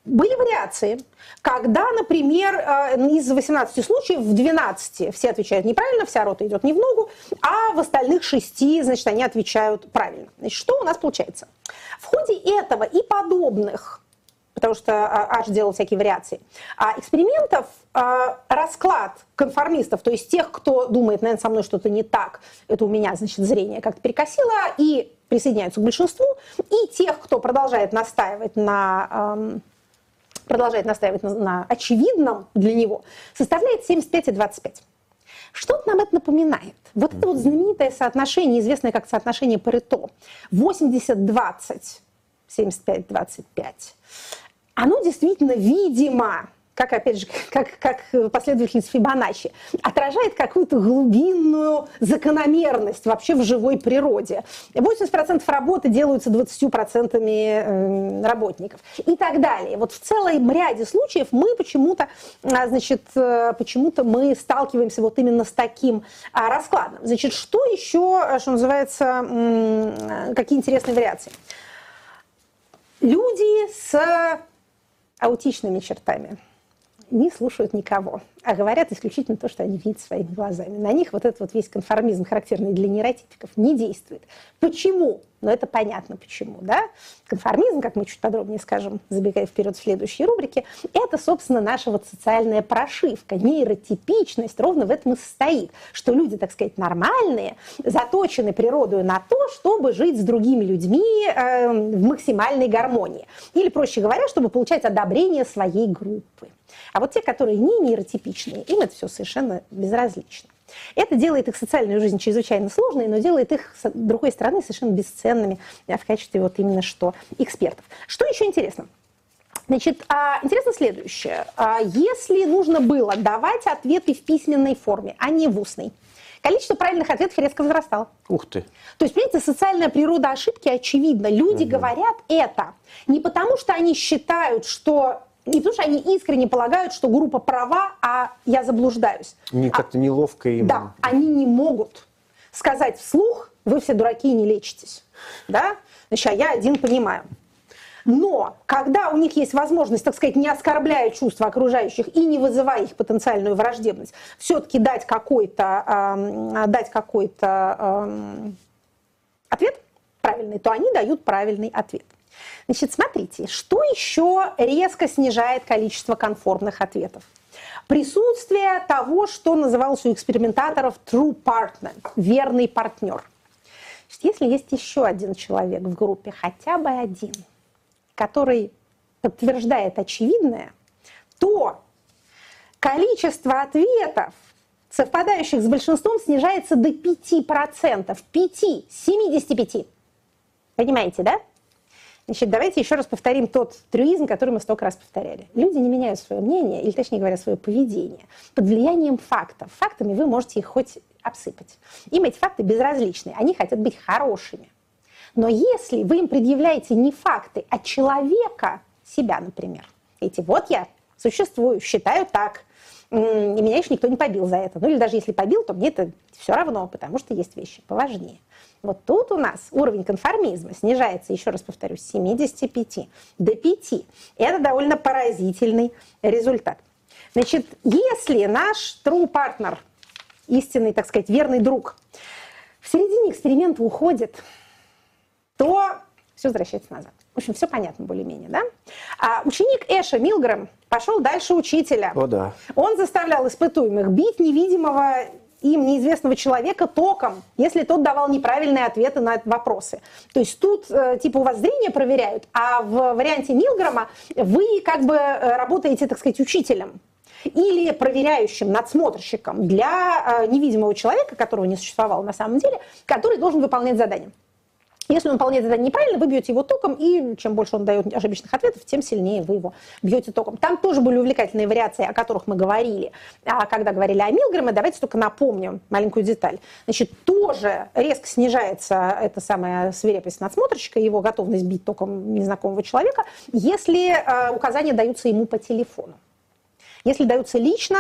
были вариации, когда, например, э, из 18 случаев в 12 все отвечают неправильно, вся рота идет не в ногу, а в остальных 6, значит, они отвечают правильно. Значит, что у нас получается? В ходе этого и подобных потому что Аш делал всякие вариации, а, экспериментов а, расклад конформистов, то есть тех, кто думает, наверное, со мной что-то не так, это у меня, значит, зрение как-то перекосило, и присоединяются к большинству, и тех, кто продолжает настаивать на продолжает настаивать на, на очевидном для него, составляет 75 и 25. Что нам это напоминает? Вот это вот знаменитое соотношение, известное как соотношение Парето, 80-20, 75-25, оно действительно, видимо, как, опять же, как, как последовательность Фибоначчи, отражает какую-то глубинную закономерность вообще в живой природе. 80% работы делаются 20% э, работников и так далее. Вот в целом ряде случаев мы почему-то, а, значит, э, почему-то мы сталкиваемся вот именно с таким а, раскладом. Значит, что еще, что называется, м, какие интересные вариации? Люди с аутичными чертами. Не слушают никого, а говорят исключительно то, что они видят своими глазами. На них вот этот вот весь конформизм, характерный для нейротипиков, не действует. Почему? Но это понятно почему. Да? Конформизм, как мы чуть подробнее скажем, забегая вперед в следующей рубрике, это, собственно, наша вот социальная прошивка. Нейротипичность ровно в этом и состоит, что люди, так сказать, нормальные, заточены природой на то, чтобы жить с другими людьми э, в максимальной гармонии. Или, проще говоря, чтобы получать одобрение своей группы. А вот те, которые не нейротипичные, им это все совершенно безразлично. Это делает их социальную жизнь чрезвычайно сложной, но делает их, с другой стороны, совершенно бесценными в качестве вот именно что экспертов. Что еще интересно? Значит, а, интересно следующее. А, если нужно было давать ответы в письменной форме, а не в устной, количество правильных ответов резко возрастало. Ух ты. То есть, понимаете, социальная природа ошибки очевидна. Люди угу. говорят это не потому, что они считают, что не потому, что они искренне полагают, что группа права, а я заблуждаюсь. Не а, как-то неловко им. Да, они не могут сказать вслух, вы все дураки и не лечитесь. Да? Значит, а я один понимаю. Но когда у них есть возможность, так сказать, не оскорбляя чувства окружающих и не вызывая их потенциальную враждебность, все-таки дать какой-то э, дать какой-то э, ответ правильный, то они дают правильный ответ. Значит, смотрите, что еще резко снижает количество конформных ответов? Присутствие того, что называлось у экспериментаторов true partner, верный партнер. Если есть еще один человек в группе, хотя бы один, который подтверждает очевидное, то количество ответов, совпадающих с большинством, снижается до 5%. 5, 75. Понимаете, да? Значит, давайте еще раз повторим тот трюизм, который мы столько раз повторяли. Люди не меняют свое мнение, или точнее говоря, свое поведение под влиянием фактов. Фактами вы можете их хоть обсыпать. Им эти факты безразличны, они хотят быть хорошими. Но если вы им предъявляете не факты, а человека, себя, например, эти вот я существую, считаю так, меня еще никто не побил за это. Ну или даже если побил, то мне это все равно, потому что есть вещи поважнее. Вот тут у нас уровень конформизма снижается, еще раз повторюсь, с 75 до 5. Это довольно поразительный результат. Значит, если наш true партнер, истинный, так сказать, верный друг, в середине эксперимента уходит, то все возвращается назад. В общем, все понятно более-менее, да? А ученик Эша Милгрэм пошел дальше учителя. О, да. Он заставлял испытуемых бить невидимого им неизвестного человека током, если тот давал неправильные ответы на вопросы. То есть тут э, типа у вас зрение проверяют, а в варианте Милгрома вы как бы э, работаете, так сказать, учителем или проверяющим надсмотрщиком для э, невидимого человека, которого не существовало на самом деле, который должен выполнять задание. Если он выполняет задание неправильно, вы бьете его током, и чем больше он дает ошибочных ответов, тем сильнее вы его бьете током. Там тоже были увлекательные вариации, о которых мы говорили, а когда говорили о Милгрэме. Давайте только напомним маленькую деталь. Значит, тоже резко снижается эта самая свирепость надсмотрщика, его готовность бить током незнакомого человека, если э, указания даются ему по телефону. Если даются лично,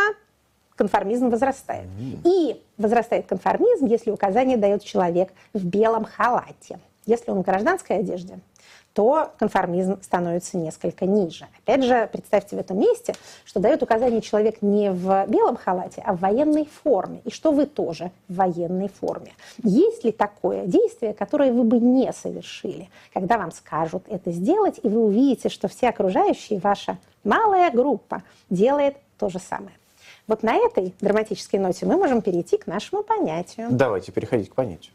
конформизм возрастает. И возрастает конформизм, если указание дает человек в белом халате. Если он в гражданской одежде, то конформизм становится несколько ниже. Опять же, представьте в этом месте, что дает указание человек не в белом халате, а в военной форме, и что вы тоже в военной форме. Есть ли такое действие, которое вы бы не совершили, когда вам скажут это сделать, и вы увидите, что все окружающие, ваша малая группа делает то же самое. Вот на этой драматической ноте мы можем перейти к нашему понятию. Давайте переходить к понятию.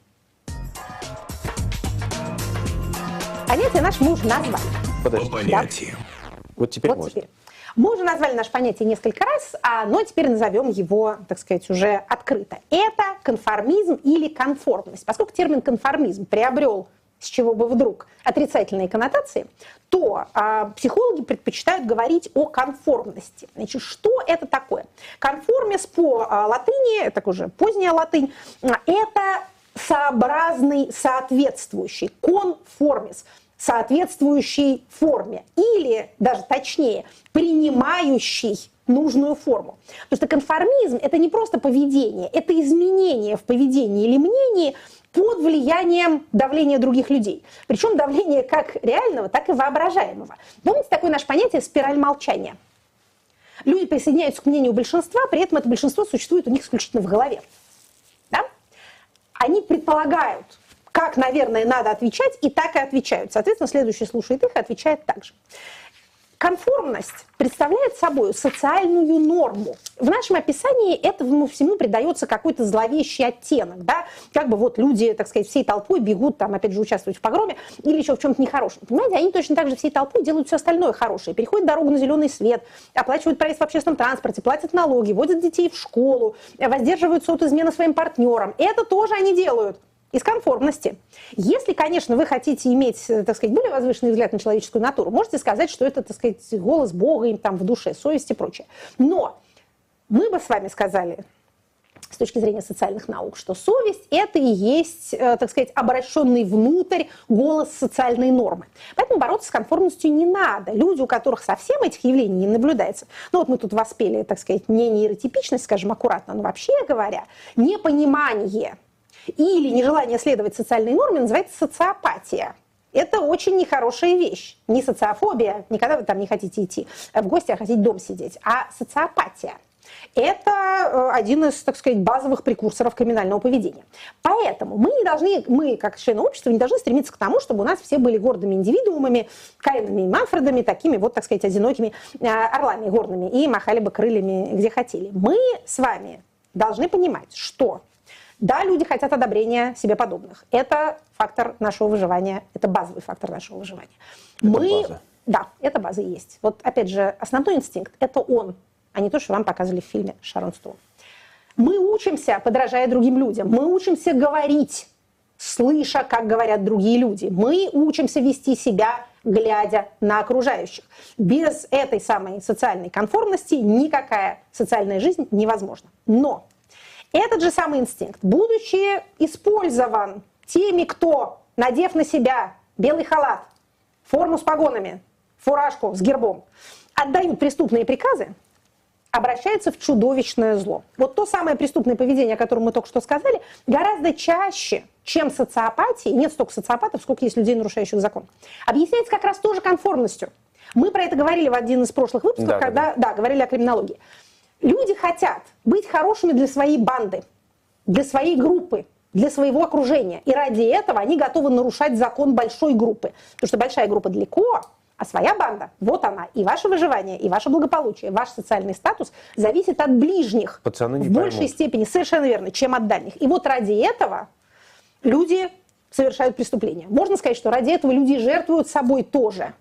Понятие наш мы уже назвали. Подожди. Да? Вот теперь вот можно. теперь. Мы уже назвали наше понятие несколько раз, а, но теперь назовем его, так сказать, уже открыто. Это конформизм или конформность. Поскольку термин конформизм приобрел с чего бы вдруг отрицательные коннотации, то а, психологи предпочитают говорить о конформности. Значит, что это такое? Конформис по а, латыни, это уже поздняя латынь, это сообразный, соответствующий, конформис, соответствующий форме, или даже точнее, принимающий нужную форму. Потому что конформизм – это не просто поведение, это изменение в поведении или мнении под влиянием давления других людей. Причем давление как реального, так и воображаемого. Помните такое наше понятие «спираль молчания»? Люди присоединяются к мнению большинства, при этом это большинство существует у них исключительно в голове они предполагают, как, наверное, надо отвечать, и так и отвечают. Соответственно, следующий слушает их и отвечает так же. Конформность представляет собой социальную норму. В нашем описании этому всему придается какой-то зловещий оттенок. Да? Как бы вот люди, так сказать, всей толпой бегут, там, опять же, участвовать в погроме или еще в чем-то нехорошем. Понимаете, они точно так же всей толпой делают все остальное хорошее. Переходят дорогу на зеленый свет, оплачивают проезд в общественном транспорте, платят налоги, водят детей в школу, воздерживаются от измены своим партнерам. Это тоже они делают. Из конформности. Если, конечно, вы хотите иметь, так сказать, более возвышенный взгляд на человеческую натуру, можете сказать, что это, так сказать, голос Бога им там в душе, совесть и прочее. Но мы бы с вами сказали, с точки зрения социальных наук, что совесть – это и есть, э, так сказать, обращенный внутрь голос социальной нормы. Поэтому бороться с конформностью не надо. Люди, у которых совсем этих явлений не наблюдается, ну вот мы тут воспели, так сказать, не нейротипичность, скажем аккуратно, но вообще говоря, непонимание или нежелание следовать социальной норме называется социопатия. Это очень нехорошая вещь. Не социофобия, никогда вы там не хотите идти в гости, а хотите дом сидеть, а социопатия – это э, один из, так сказать, базовых прекурсоров криминального поведения. Поэтому мы не должны, мы как члены общества не должны стремиться к тому, чтобы у нас все были гордыми индивидуумами, Каинами и Манфредами, такими вот, так сказать, одинокими э, орлами горными и махали бы крыльями где хотели. Мы с вами должны понимать, что да, люди хотят одобрения себе подобных. Это фактор нашего выживания, это базовый фактор нашего выживания. Это мы, база. да, это база есть. Вот опять же, основной инстинкт – это он, а не то, что вам показывали в фильме Шарон Стоун. Мы учимся, подражая другим людям. Мы учимся говорить, слыша, как говорят другие люди. Мы учимся вести себя, глядя на окружающих. Без этой самой социальной конформности никакая социальная жизнь невозможна. Но этот же самый инстинкт, будучи использован теми, кто, надев на себя белый халат, форму с погонами, фуражку с гербом, отдают преступные приказы, обращается в чудовищное зло. Вот то самое преступное поведение, о котором мы только что сказали, гораздо чаще, чем социопатии, нет столько социопатов, сколько есть людей, нарушающих закон, объясняется как раз тоже конформностью. Мы про это говорили в один из прошлых выпусков, Да, когда да, говорили о криминологии. Люди хотят быть хорошими для своей банды, для своей группы, для своего окружения. И ради этого они готовы нарушать закон большой группы. Потому что большая группа далеко, а своя банда, вот она. И ваше выживание, и ваше благополучие, ваш социальный статус зависит от ближних. Пацаны не в большей поймут. степени, совершенно верно, чем от дальних. И вот ради этого люди совершают преступления. Можно сказать, что ради этого люди жертвуют собой тоже.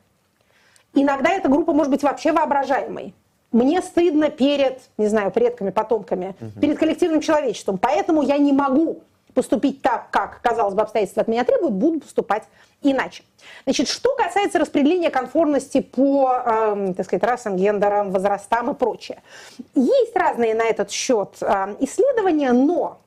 Иногда эта группа может быть вообще воображаемой. Мне стыдно перед, не знаю, предками, потомками, перед коллективным человечеством. Поэтому я не могу поступить так, как, казалось бы, обстоятельства от меня требуют, буду поступать иначе. Значит, что касается распределения конформности по, эм, так сказать, расам, гендерам, возрастам и прочее. Есть разные на этот счет э, исследования, но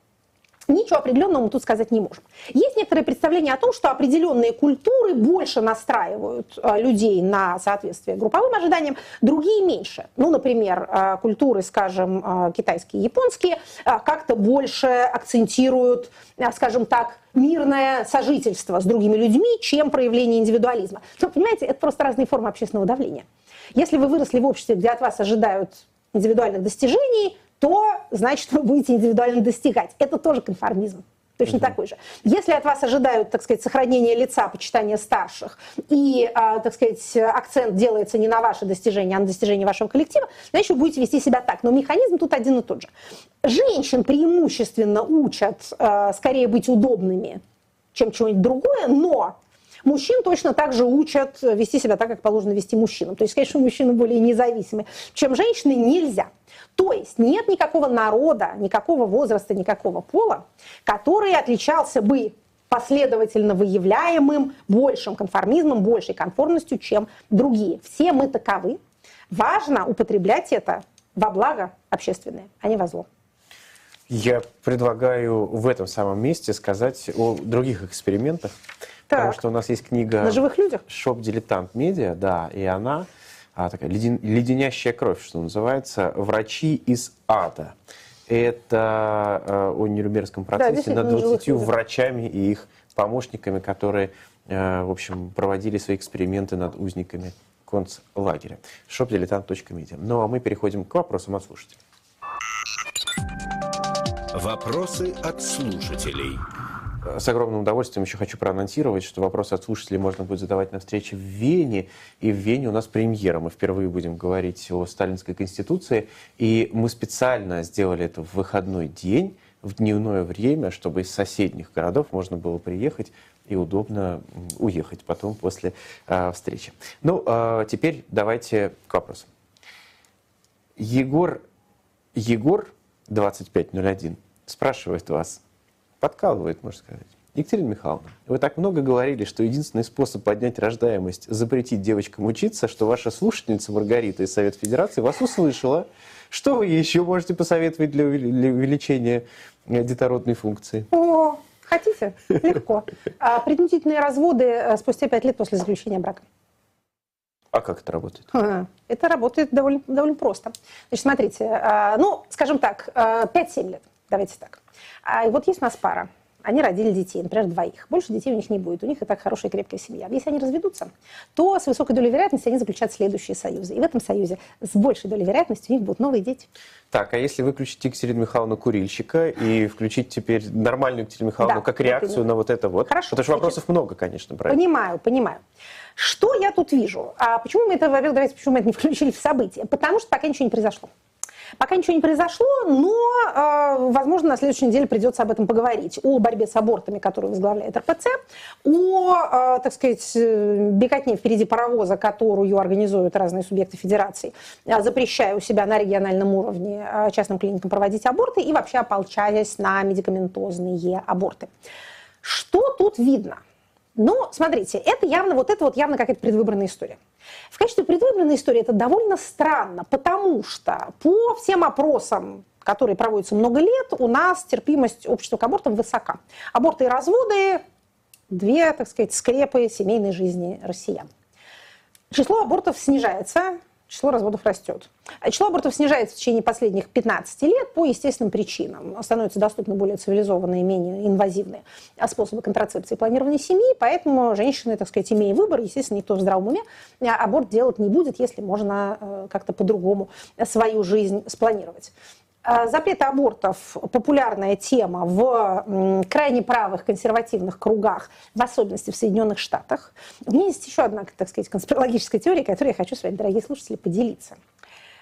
Ничего определенного мы тут сказать не можем. Есть некоторые представления о том, что определенные культуры больше настраивают э, людей на соответствие групповым ожиданиям, другие меньше. Ну, например, э, культуры, скажем, э, китайские японские, как-то больше акцентируют, скажем так, мирное сожительство с другими людьми, чем проявление индивидуализма. Но, понимаете, это просто разные формы общественного давления. Если вы выросли в обществе, где от вас ожидают индивидуальных достижений, то значит вы будете индивидуально достигать. Это тоже конформизм. Точно такой же. Если от вас ожидают, так сказать, сохранения лица, почитания старших, и, а, так сказать, акцент делается не на ваши достижения, а на достижения вашего коллектива, значит, вы будете вести себя так. Но механизм тут один и тот же. Женщин преимущественно учат а, скорее быть удобными, чем чего-нибудь другое, но Мужчин точно так же учат вести себя так, как положено вести мужчинам. То есть, конечно, мужчины более независимы, чем женщины нельзя. То есть нет никакого народа, никакого возраста, никакого пола, который отличался бы последовательно выявляемым большим конформизмом, большей конформностью, чем другие. Все мы таковы. Важно употреблять это во благо общественное, а не во зло. Я предлагаю в этом самом месте сказать о других экспериментах. Потому Так. что у нас есть книга На живых людях? Shop Diletant Media, да, и она а, такая леден- леденящая кровь, что называется, врачи из ада. Это э, о Нюрнбергском процессе действительно, над на живых 20 людях. врачами и их помощниками, которые, э, в общем, проводили свои эксперименты над узниками концлагеря. shopdiletant.media. Ну а мы переходим к вопросам от слушателей. Вопросы от слушателей. С огромным удовольствием еще хочу проанонсировать, что вопросы от слушателей можно будет задавать на встрече в Вене. И в Вене у нас премьера. Мы впервые будем говорить о Сталинской Конституции. И мы специально сделали это в выходной день, в дневное время, чтобы из соседних городов можно было приехать и удобно уехать потом после э, встречи. Ну, а теперь давайте к вопросам. Егор, Егор 2501 спрашивает вас, подкалывает, можно сказать. Екатерина Михайловна, вы так много говорили, что единственный способ поднять рождаемость – запретить девочкам учиться, что ваша слушательница Маргарита из Совета Федерации вас услышала. Что вы еще можете посоветовать для увеличения э, детородной функции? О, хотите? Легко. А, принудительные разводы э, спустя пять лет после заключения брака. А как это работает? Это работает довольно, довольно просто. Значит, смотрите, а, ну, скажем так, 5-7 лет, давайте так. А, вот есть у нас пара, они родили детей, например, двоих. Больше детей у них не будет, у них и так хорошая крепкая семья. Если они разведутся, то с высокой долей вероятности они заключат следующие союзы. И в этом союзе с большей долей вероятности у них будут новые дети. Так, а если выключить Екатерину Михайловну курильщика и включить теперь нормальную Екатерину Михайловну да, как реакцию на вот это вот? Хорошо. Потому что вопросов много, конечно, про Понимаю, понимаю. Что я тут вижу? А почему мы это, давайте, почему мы это не включили в события? Потому что пока ничего не произошло. Пока ничего не произошло, но, э, возможно, на следующей неделе придется об этом поговорить. О борьбе с абортами, которую возглавляет РПЦ, о, э, так сказать, э, беготне впереди паровоза, которую организуют разные субъекты федерации, запрещая у себя на региональном уровне частным клиникам проводить аборты и вообще ополчаясь на медикаментозные аборты. Что тут видно? Ну, смотрите, это явно, вот это вот явно какая-то предвыборная история. В качестве предвыборной истории это довольно странно, потому что по всем опросам, которые проводятся много лет, у нас терпимость общества к абортам высока. Аборты и разводы – две, так сказать, скрепы семейной жизни россиян. Число абортов снижается, число разводов растет. А число абортов снижается в течение последних 15 лет по естественным причинам. Становятся доступны более цивилизованные, менее инвазивные способы контрацепции и планирования семьи, поэтому женщины, так сказать, имея выбор, естественно, никто в здравом уме аборт делать не будет, если можно э, как-то по-другому свою жизнь спланировать. Э, запрет абортов – популярная тема в крайне правых консервативных кругах, в особенности в Соединенных Штатах. У меня есть еще одна, так сказать, конспирологическая теория, которой я хочу с вами, дорогие слушатели, поделиться.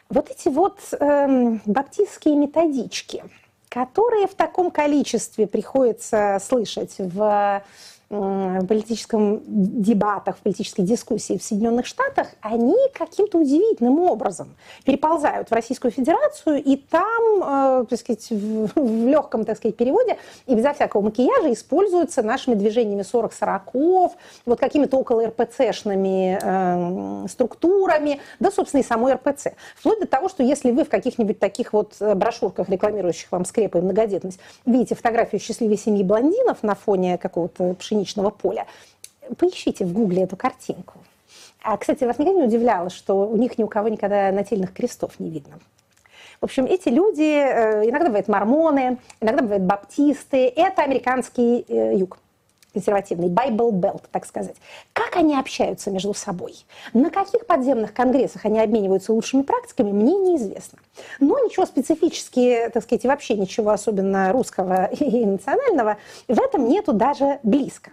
Вот эти вот эм, баптистские методички, которые в таком количестве приходится слышать в в политическом дебатах, в политической дискуссии в Соединенных Штатах, они каким-то удивительным образом переползают в Российскую Федерацию, и там, э, так сказать, в, в легком, так сказать, переводе и безо всякого макияжа используются нашими движениями 40-40, вот какими-то около РПЦшными э, структурами, да, собственно, и самой РПЦ. Вплоть до того, что если вы в каких-нибудь таких вот брошюрках, рекламирующих вам скрепы и многодетность, видите фотографию счастливой семьи блондинов на фоне какого-то пшеницы, пшеничного поля. Поищите в гугле эту картинку. А, кстати, вас никогда не удивляло, что у них ни у кого никогда нательных крестов не видно? В общем, эти люди, э, иногда бывают мормоны, иногда бывают баптисты, это американский э, юг консервативный, Bible Belt, так сказать. Как они общаются между собой? На каких подземных конгрессах они обмениваются лучшими практиками, мне неизвестно. Но ничего специфически, так сказать, вообще ничего особенно русского и национального в этом нету даже близко.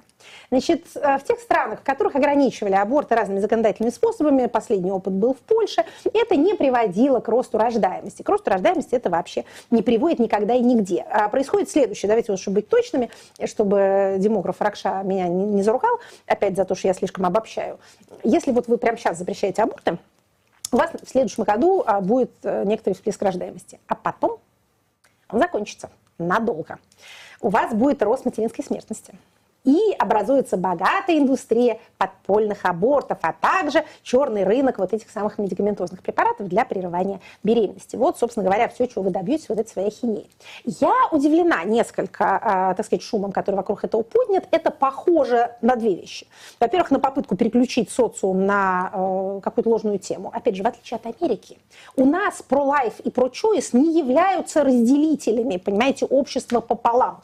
Значит, э, в тех странах, в которых ограничивали аборты разными законодательными способами, последний опыт был в Польше, это не приводило к росту рождаемости. К росту рождаемости это вообще не приводит никогда и нигде. А происходит следующее, давайте вот, чтобы быть точными, чтобы демограф Ракша меня не, не заругал, опять за то, что я слишком обобщаю. Если вот вы прямо сейчас запрещаете аборты, у вас в следующем году а, будет э, некоторый всплеск рождаемости, а потом он закончится надолго. У вас будет рост материнской смертности и образуется богатая индустрия подпольных абортов, а также черный рынок вот этих самых медикаментозных препаратов для прерывания беременности. Вот, собственно говоря, все, чего вы добьетесь вот этой своей ахинеей. Я удивлена несколько, а, так сказать, шумом, который вокруг этого поднят. Это похоже на две вещи. Во-первых, на попытку переключить социум на э, какую-то ложную тему. Опять же, в отличие от Америки, у нас про-лайф и про-чойс не являются разделителями, понимаете, общества пополам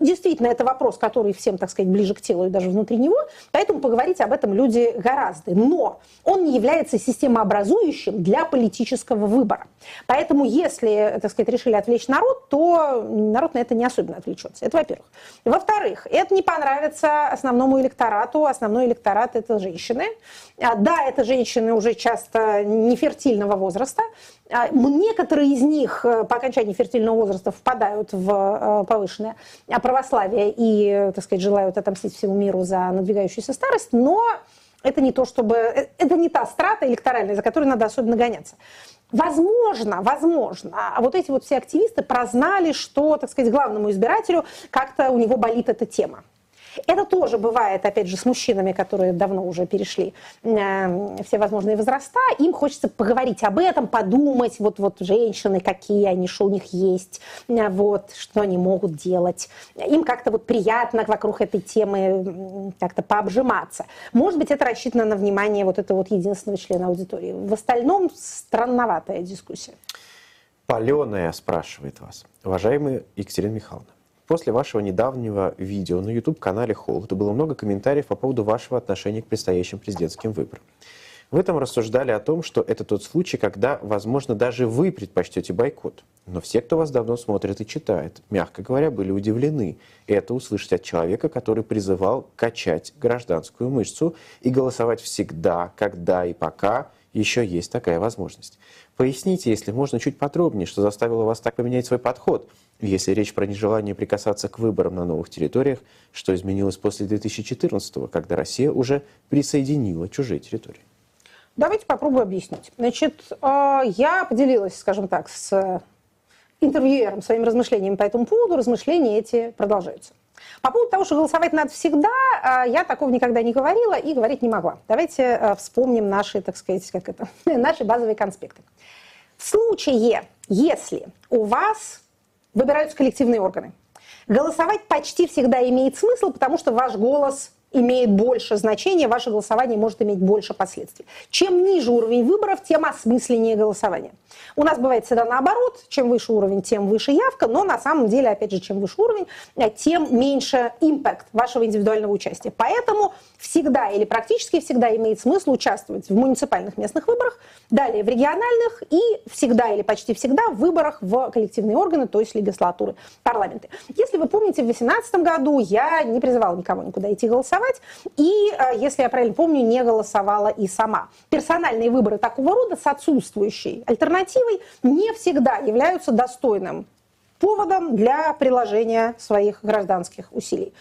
действительно, это вопрос, который всем, так сказать, ближе к телу и даже внутри него, поэтому поговорить об этом люди гораздо. Но он не является системообразующим для политического выбора. Поэтому, если, так сказать, решили отвлечь народ, то народ на это не особенно отвлечется. Это во-первых. Во-вторых, это не понравится основному электорату. Основной электорат – это женщины. А, да, это женщины уже часто нефертильного возраста. А, некоторые из них э, по окончании фертильного возраста впадают в э, повышенное православие и, так сказать, желают отомстить всему миру за надвигающуюся старость, но это не то, чтобы... Э, это не та страта электоральная, за которой надо особенно гоняться. Возможно, возможно, а вот эти вот все активисты прознали, что, так сказать, главному избирателю как-то у него болит эта тема. Это тоже бывает, опять же, с мужчинами, которые давно уже перешли э, все возможные возраста. Им хочется поговорить об этом, подумать, вот, вот женщины, какие они, что у них есть, э, вот, что они могут делать. Им как-то вот приятно вокруг этой темы как-то пообжиматься. Может быть, это рассчитано на внимание вот этого вот единственного члена аудитории. В остальном странноватая дискуссия. Паленая спрашивает вас. Уважаемая Екатерина Михайловна, После вашего недавнего видео на YouTube-канале Холод было много комментариев по поводу вашего отношения к предстоящим президентским выборам. В этом рассуждали о том, что это тот случай, когда, возможно, даже вы предпочтете бойкот. Но все, кто вас давно смотрит и читает, мягко говоря, были удивлены это услышать от человека, который призывал качать гражданскую мышцу и голосовать всегда, когда и пока еще есть такая возможность. Поясните, если можно, чуть подробнее, что заставило вас так поменять свой подход – если речь про нежелание прикасаться к выборам на новых территориях, что изменилось после 2014 когда Россия уже присоединила чужие территории? Давайте попробую объяснить. Значит, а, я поделилась, скажем так, с интервьюером своими размышлениями по этому поводу. Размышления эти продолжаются. По поводу того, что голосовать надо всегда, а, я такого никогда не говорила и говорить не могла. Давайте а, вспомним наши, так сказать, как это, наши базовые конспекты. В случае, если у вас выбираются коллективные органы. Голосовать почти всегда имеет смысл, потому что ваш голос имеет больше значения, ваше голосование может иметь больше последствий. Чем ниже уровень выборов, тем осмысленнее голосование. У нас бывает всегда наоборот, чем выше уровень, тем выше явка, но на самом деле, опять же, чем выше уровень, э, тем меньше импакт вашего индивидуального участия. Поэтому всегда или практически всегда имеет смысл участвовать в муниципальных местных выборах, далее в региональных и всегда или почти всегда в выборах в коллективные органы, то есть легислатуры, парламенты. Если вы помните, в 2018 году я не призывала никого никуда идти голосовать, и, э, если я правильно помню, не голосовала и сама. Персональные выборы такого рода с отсутствующей альтернативой не всегда являются достойным поводом для приложения своих гражданских усилий.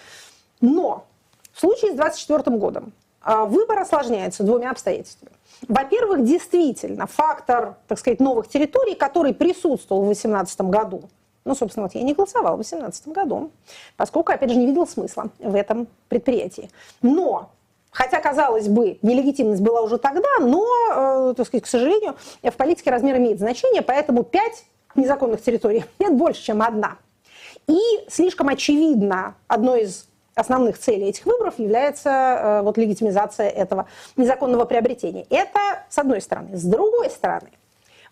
Но в случае с 2024 годом а, выбор осложняется двумя обстоятельствами. Во-первых, действительно, фактор, так сказать, новых территорий, который присутствовал в 2018 году, ну, собственно, вот я не голосовала в 2018 году, поскольку, опять же, не видел смысла в этом предприятии. Но Хотя, казалось бы, нелегитимность была уже тогда, но, э, так сказать, к сожалению, в политике размер имеет значение, поэтому пять незаконных территорий – это больше, чем одна. И слишком очевидно одной из основных целей этих выборов является э, вот, легитимизация этого незаконного приобретения. Это с одной стороны. С другой стороны,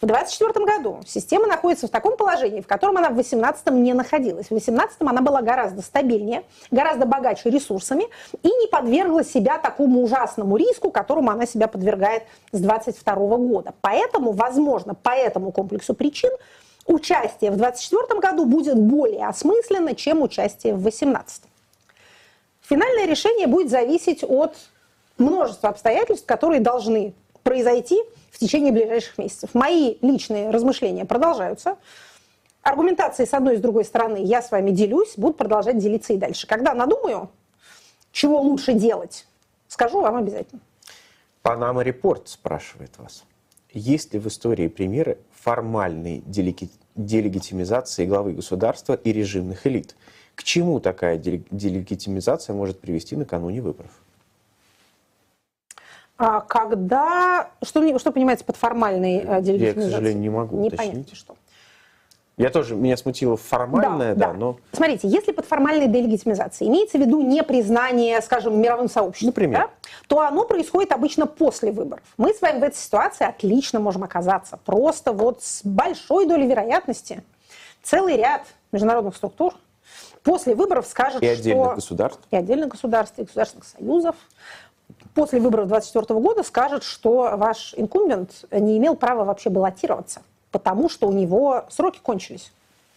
в 2024 году система находится в таком положении, в котором она в 2018 не находилась. В 2018 она была гораздо стабильнее, гораздо богаче ресурсами и не подвергла себя такому ужасному риску, которому она себя подвергает с 2022 года. Поэтому, возможно, по этому комплексу причин участие в 2024 году будет более осмысленно, чем участие в 2018. Финальное решение будет зависеть от множества обстоятельств, которые должны произойти в течение ближайших месяцев. Мои личные размышления продолжаются. Аргументации с одной и с другой стороны я с вами делюсь, буду продолжать делиться и дальше. Когда надумаю, чего лучше делать, скажу вам обязательно. Панама Репорт спрашивает вас. Есть ли в истории примеры формальной делегитимизации главы государства и режимных элит? К чему такая делегитимизация может привести накануне выборов? А когда... Что, что понимаете под формальной делегитимизацией? Я, к сожалению, не могу Непонятно уточнить. что. Я тоже, меня смутило формальное, да, да, да, но... Смотрите, если под формальной делегитимизацией имеется в виду не признание, скажем, мировым сообществом, Например. Да, то оно происходит обычно после выборов. Мы с вами в этой ситуации отлично можем оказаться. Просто вот с большой долей вероятности целый ряд международных структур после выборов скажет, и отдельных что... государств. И отдельных государств, и государственных союзов. После выборов 2024 года скажет, что ваш инкумбент не имел права вообще баллотироваться, потому что у него сроки кончились.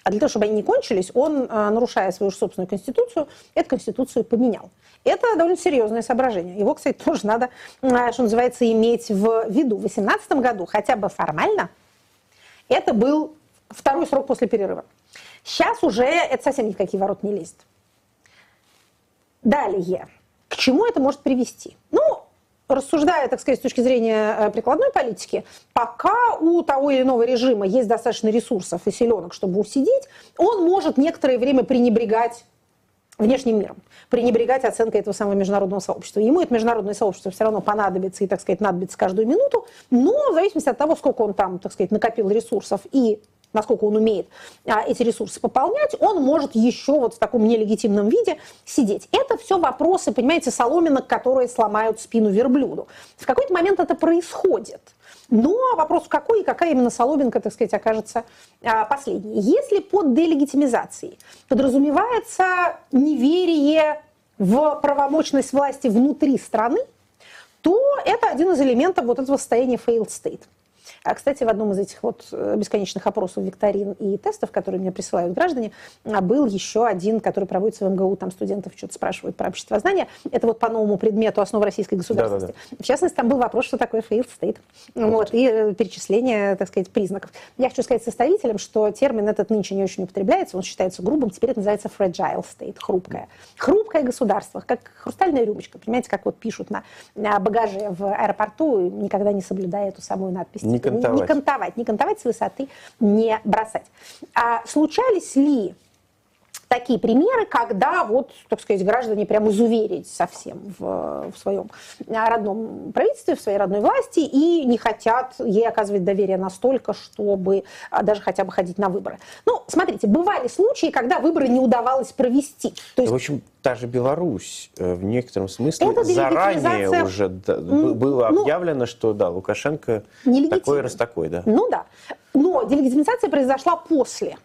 А для того, чтобы они не кончились, он, а, нарушая свою собственную конституцию, эту конституцию поменял. Это довольно серьезное соображение. Его, кстати, тоже надо, а, что называется, иметь в виду. В 2018 году хотя бы формально это был второй срок после перерыва. Сейчас уже это совсем никакие ворот не лезет. Далее. К чему это может привести? Ну, рассуждая, так сказать, с точки зрения э, прикладной политики, пока у того или иного режима есть достаточно ресурсов и селенок, чтобы усидеть, он может некоторое время пренебрегать внешним миром, пренебрегать оценкой этого самого международного сообщества. Ему это международное сообщество все равно понадобится и, так сказать, надобится каждую минуту, но в зависимости от того, сколько он там, так сказать, накопил ресурсов и насколько он умеет а, эти ресурсы пополнять, он может еще вот в таком нелегитимном виде сидеть. Это все вопросы, понимаете, соломинок, которые сломают спину верблюду. В какой-то момент это происходит. Но вопрос какой и какая именно соломинка, так сказать, окажется а, последней. Если под делегитимизацией подразумевается неверие в правомочность власти внутри страны, то это один из элементов вот этого состояния failed state. А, кстати, в одном из этих вот э, бесконечных опросов, викторин и тестов, которые мне присылают граждане, а, был еще один, который проводится в МГУ, там студентов что-то спрашивают про общество знания. Это вот по новому предмету основ российской государственности. Да, да, да. В частности, там был вопрос, что такое failed state. Вот, и э, перечисление, так сказать, признаков. Я хочу сказать составителям, что термин этот нынче не очень употребляется, он считается грубым, теперь это называется fragile state, хрупкое. Хрупкое государство, как хрустальная рюмочка, понимаете, как вот пишут на, багаже в аэропорту, никогда не соблюдая эту самую надпись. Не кантовать. Не кантовать, не кантовать с высоты, не бросать. А случались ли такие примеры, когда вот, так сказать, граждане прямо изуверились совсем в, в своем родном правительстве, в своей родной власти и не хотят ей оказывать доверие настолько, чтобы а, даже хотя бы ходить на выборы. Ну, смотрите, бывали случаи, когда выборы не удавалось провести. То есть... В общем, та же Беларусь э, в некотором смысле Это заранее уже ну, было объявлено, что да, Лукашенко такой раз такой, да. Ну да. Но делегитимизация произошла после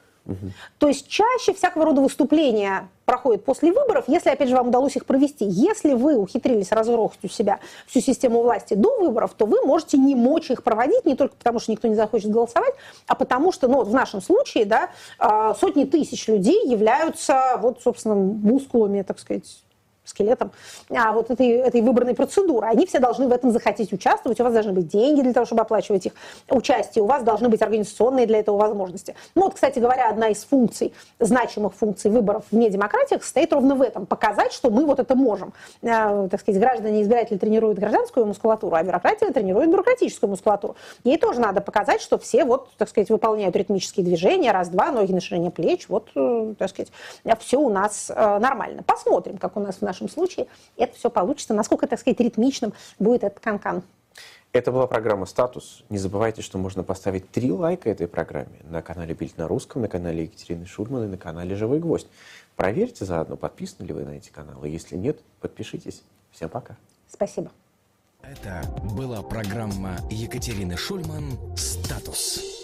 то есть чаще всякого рода выступления проходят после выборов, если, опять же, вам удалось их провести. Если вы ухитрились разгрохать у себя всю систему власти до выборов, то вы можете не мочь их проводить не только потому, что никто не захочет голосовать, а потому что, ну, в нашем случае, да, а, сотни тысяч людей являются, вот, собственно, мускулами, так сказать, скелетом а, вот этой, этой выбранной процедуры. Они все должны в этом захотеть участвовать, у вас должны быть деньги для того, чтобы оплачивать их участие, у вас должны быть организационные для этого возможности. Ну вот, кстати говоря, одна из функций, значимых функций выборов вне демократиях состоит ровно в этом, показать, что мы вот это можем. А, так сказать, граждане избиратели тренируют гражданскую мускулатуру, а бюрократия тренирует бюрократическую мускулатуру. Ей тоже надо показать, что все вот, так сказать, выполняют ритмические движения, раз-два, ноги на ширине плеч, вот, э, так сказать, все у нас э, нормально. Посмотрим, как у нас в нашем нашем случае это все получится, насколько, так сказать, ритмичным будет этот канкан. Это была программа «Статус». Не забывайте, что можно поставить три лайка этой программе на канале «Бильд на русском», на канале Екатерины Шульман и на канале «Живой гвоздь». Проверьте заодно, подписаны ли вы на эти каналы. Если нет, подпишитесь. Всем пока. Спасибо. Это была программа Екатерины Шульман «Статус».